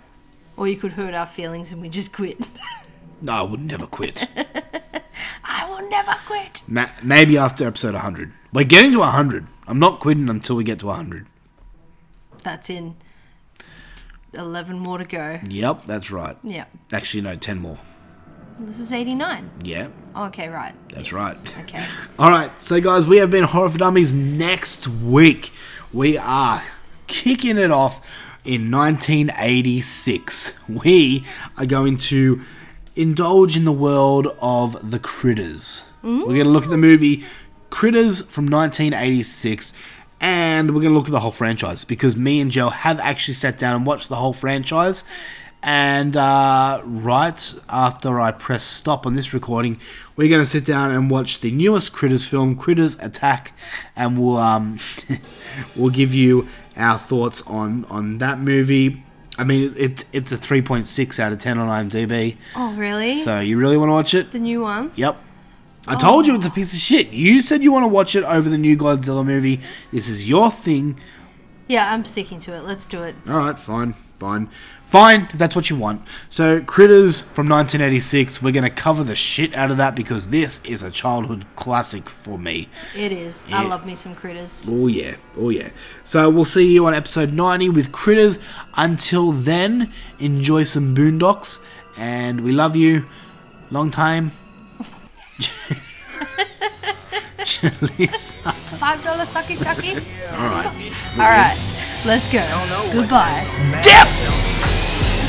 Or you could hurt our feelings and we just quit. no, I would never quit. I will never quit. Ma- maybe after episode 100. We're getting to 100. I'm not quitting until we get to 100. That's in 11 more to go. Yep, that's right. Yeah. Actually, no, 10 more. This is 89. Yeah, oh, Okay, right. that's right. Okay. All right, so guys, we have been Horror for Dummies. Next week, we are kicking it off in 1986. We are going to indulge in the world of the Critters. We're going to look at the movie Critters from 1986. And we're going to look at the whole franchise because me and Joe have actually sat down and watched the whole franchise. And uh, right after I press stop on this recording, we're going to sit down and watch the newest Critters film, Critters Attack, and we'll um, we'll give you our thoughts on on that movie. I mean, it's it's a three point six out of ten on IMDb. Oh, really? So you really want to watch it? the new one? Yep. I told you oh. it's a piece of shit. You said you want to watch it over the new Godzilla movie. This is your thing. Yeah, I'm sticking to it. Let's do it. All right, fine, fine, fine. If that's what you want. So, Critters from 1986. We're gonna cover the shit out of that because this is a childhood classic for me. It is. I love me some critters. Oh yeah, oh yeah. So we'll see you on episode 90 with Critters. Until then, enjoy some Boondocks, and we love you. Long time. Lisa. Five dollar sucky sucky. All right. All right, let's go. Goodbye.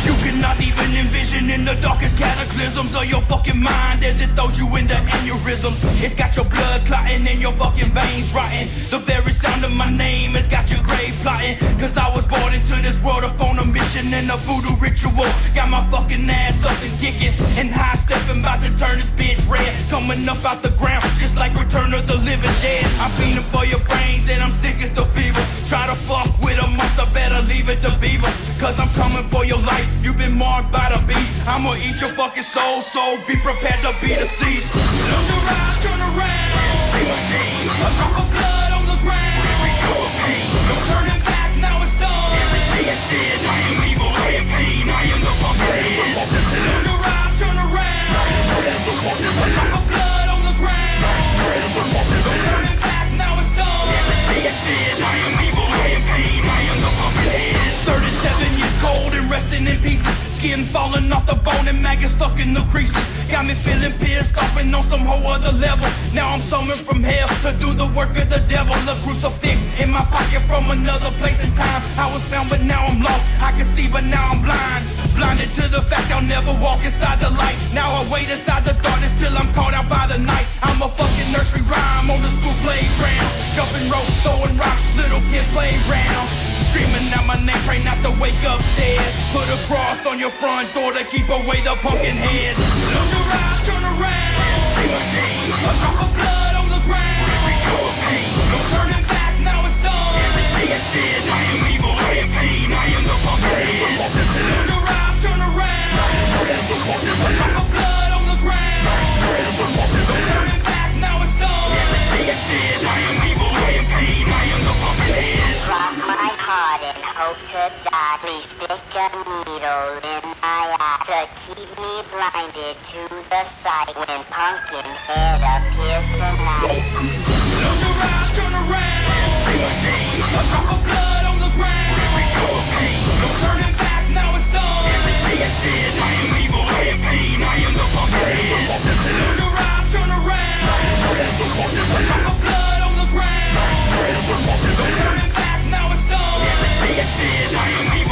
You cannot even envision in the darkest cataclysms of your fucking mind as it throws you into aneurysms. It's got your blood clotting and your fucking veins rotting. The very sound of my name has got your grave plotting. Cause I was born into this world upon a mission and a voodoo ritual. Got my fucking ass up and kicking and high stepping, about to turn this bitch red. Coming up out the ground just like Return of the Living Dead. I'm feeling for your brains and I'm sick as the fever. Try to fuck with a monster, better leave it to Beaver. Cause I'm coming for your life. You've been marked by the beast. I'ma eat your fucking soul, so be prepared to be deceased. Close your eyes, turn around. Pieces. Skin falling off the bone and maggots stuck in the creases. Got me feeling pissed off and on some whole other level. Now I'm summoned from hell to do the work of the devil. A crucifix in my pocket from another place and time. I was found, but now I'm lost. I can see, but now I'm blind. Blinded to the fact I'll never walk inside the light. Now I wait inside the darkness till I'm caught out by the night. I'm a fucking nursery rhyme on the school playground. Jumping rope, throwing rocks, little kids playing round. Screaming out my name, pray not to wake up dead. Put a cross on your front door to keep away the pumpkin head. Close your eyes, turn around. A drop of blood on the ground. No turning back, now it's done. Everything I said, I am evil, I am pain, I am the pumpkin head. Please stick a needle in my eye to keep me blinded to the sight when pumpkin head appears tonight. Everything I said,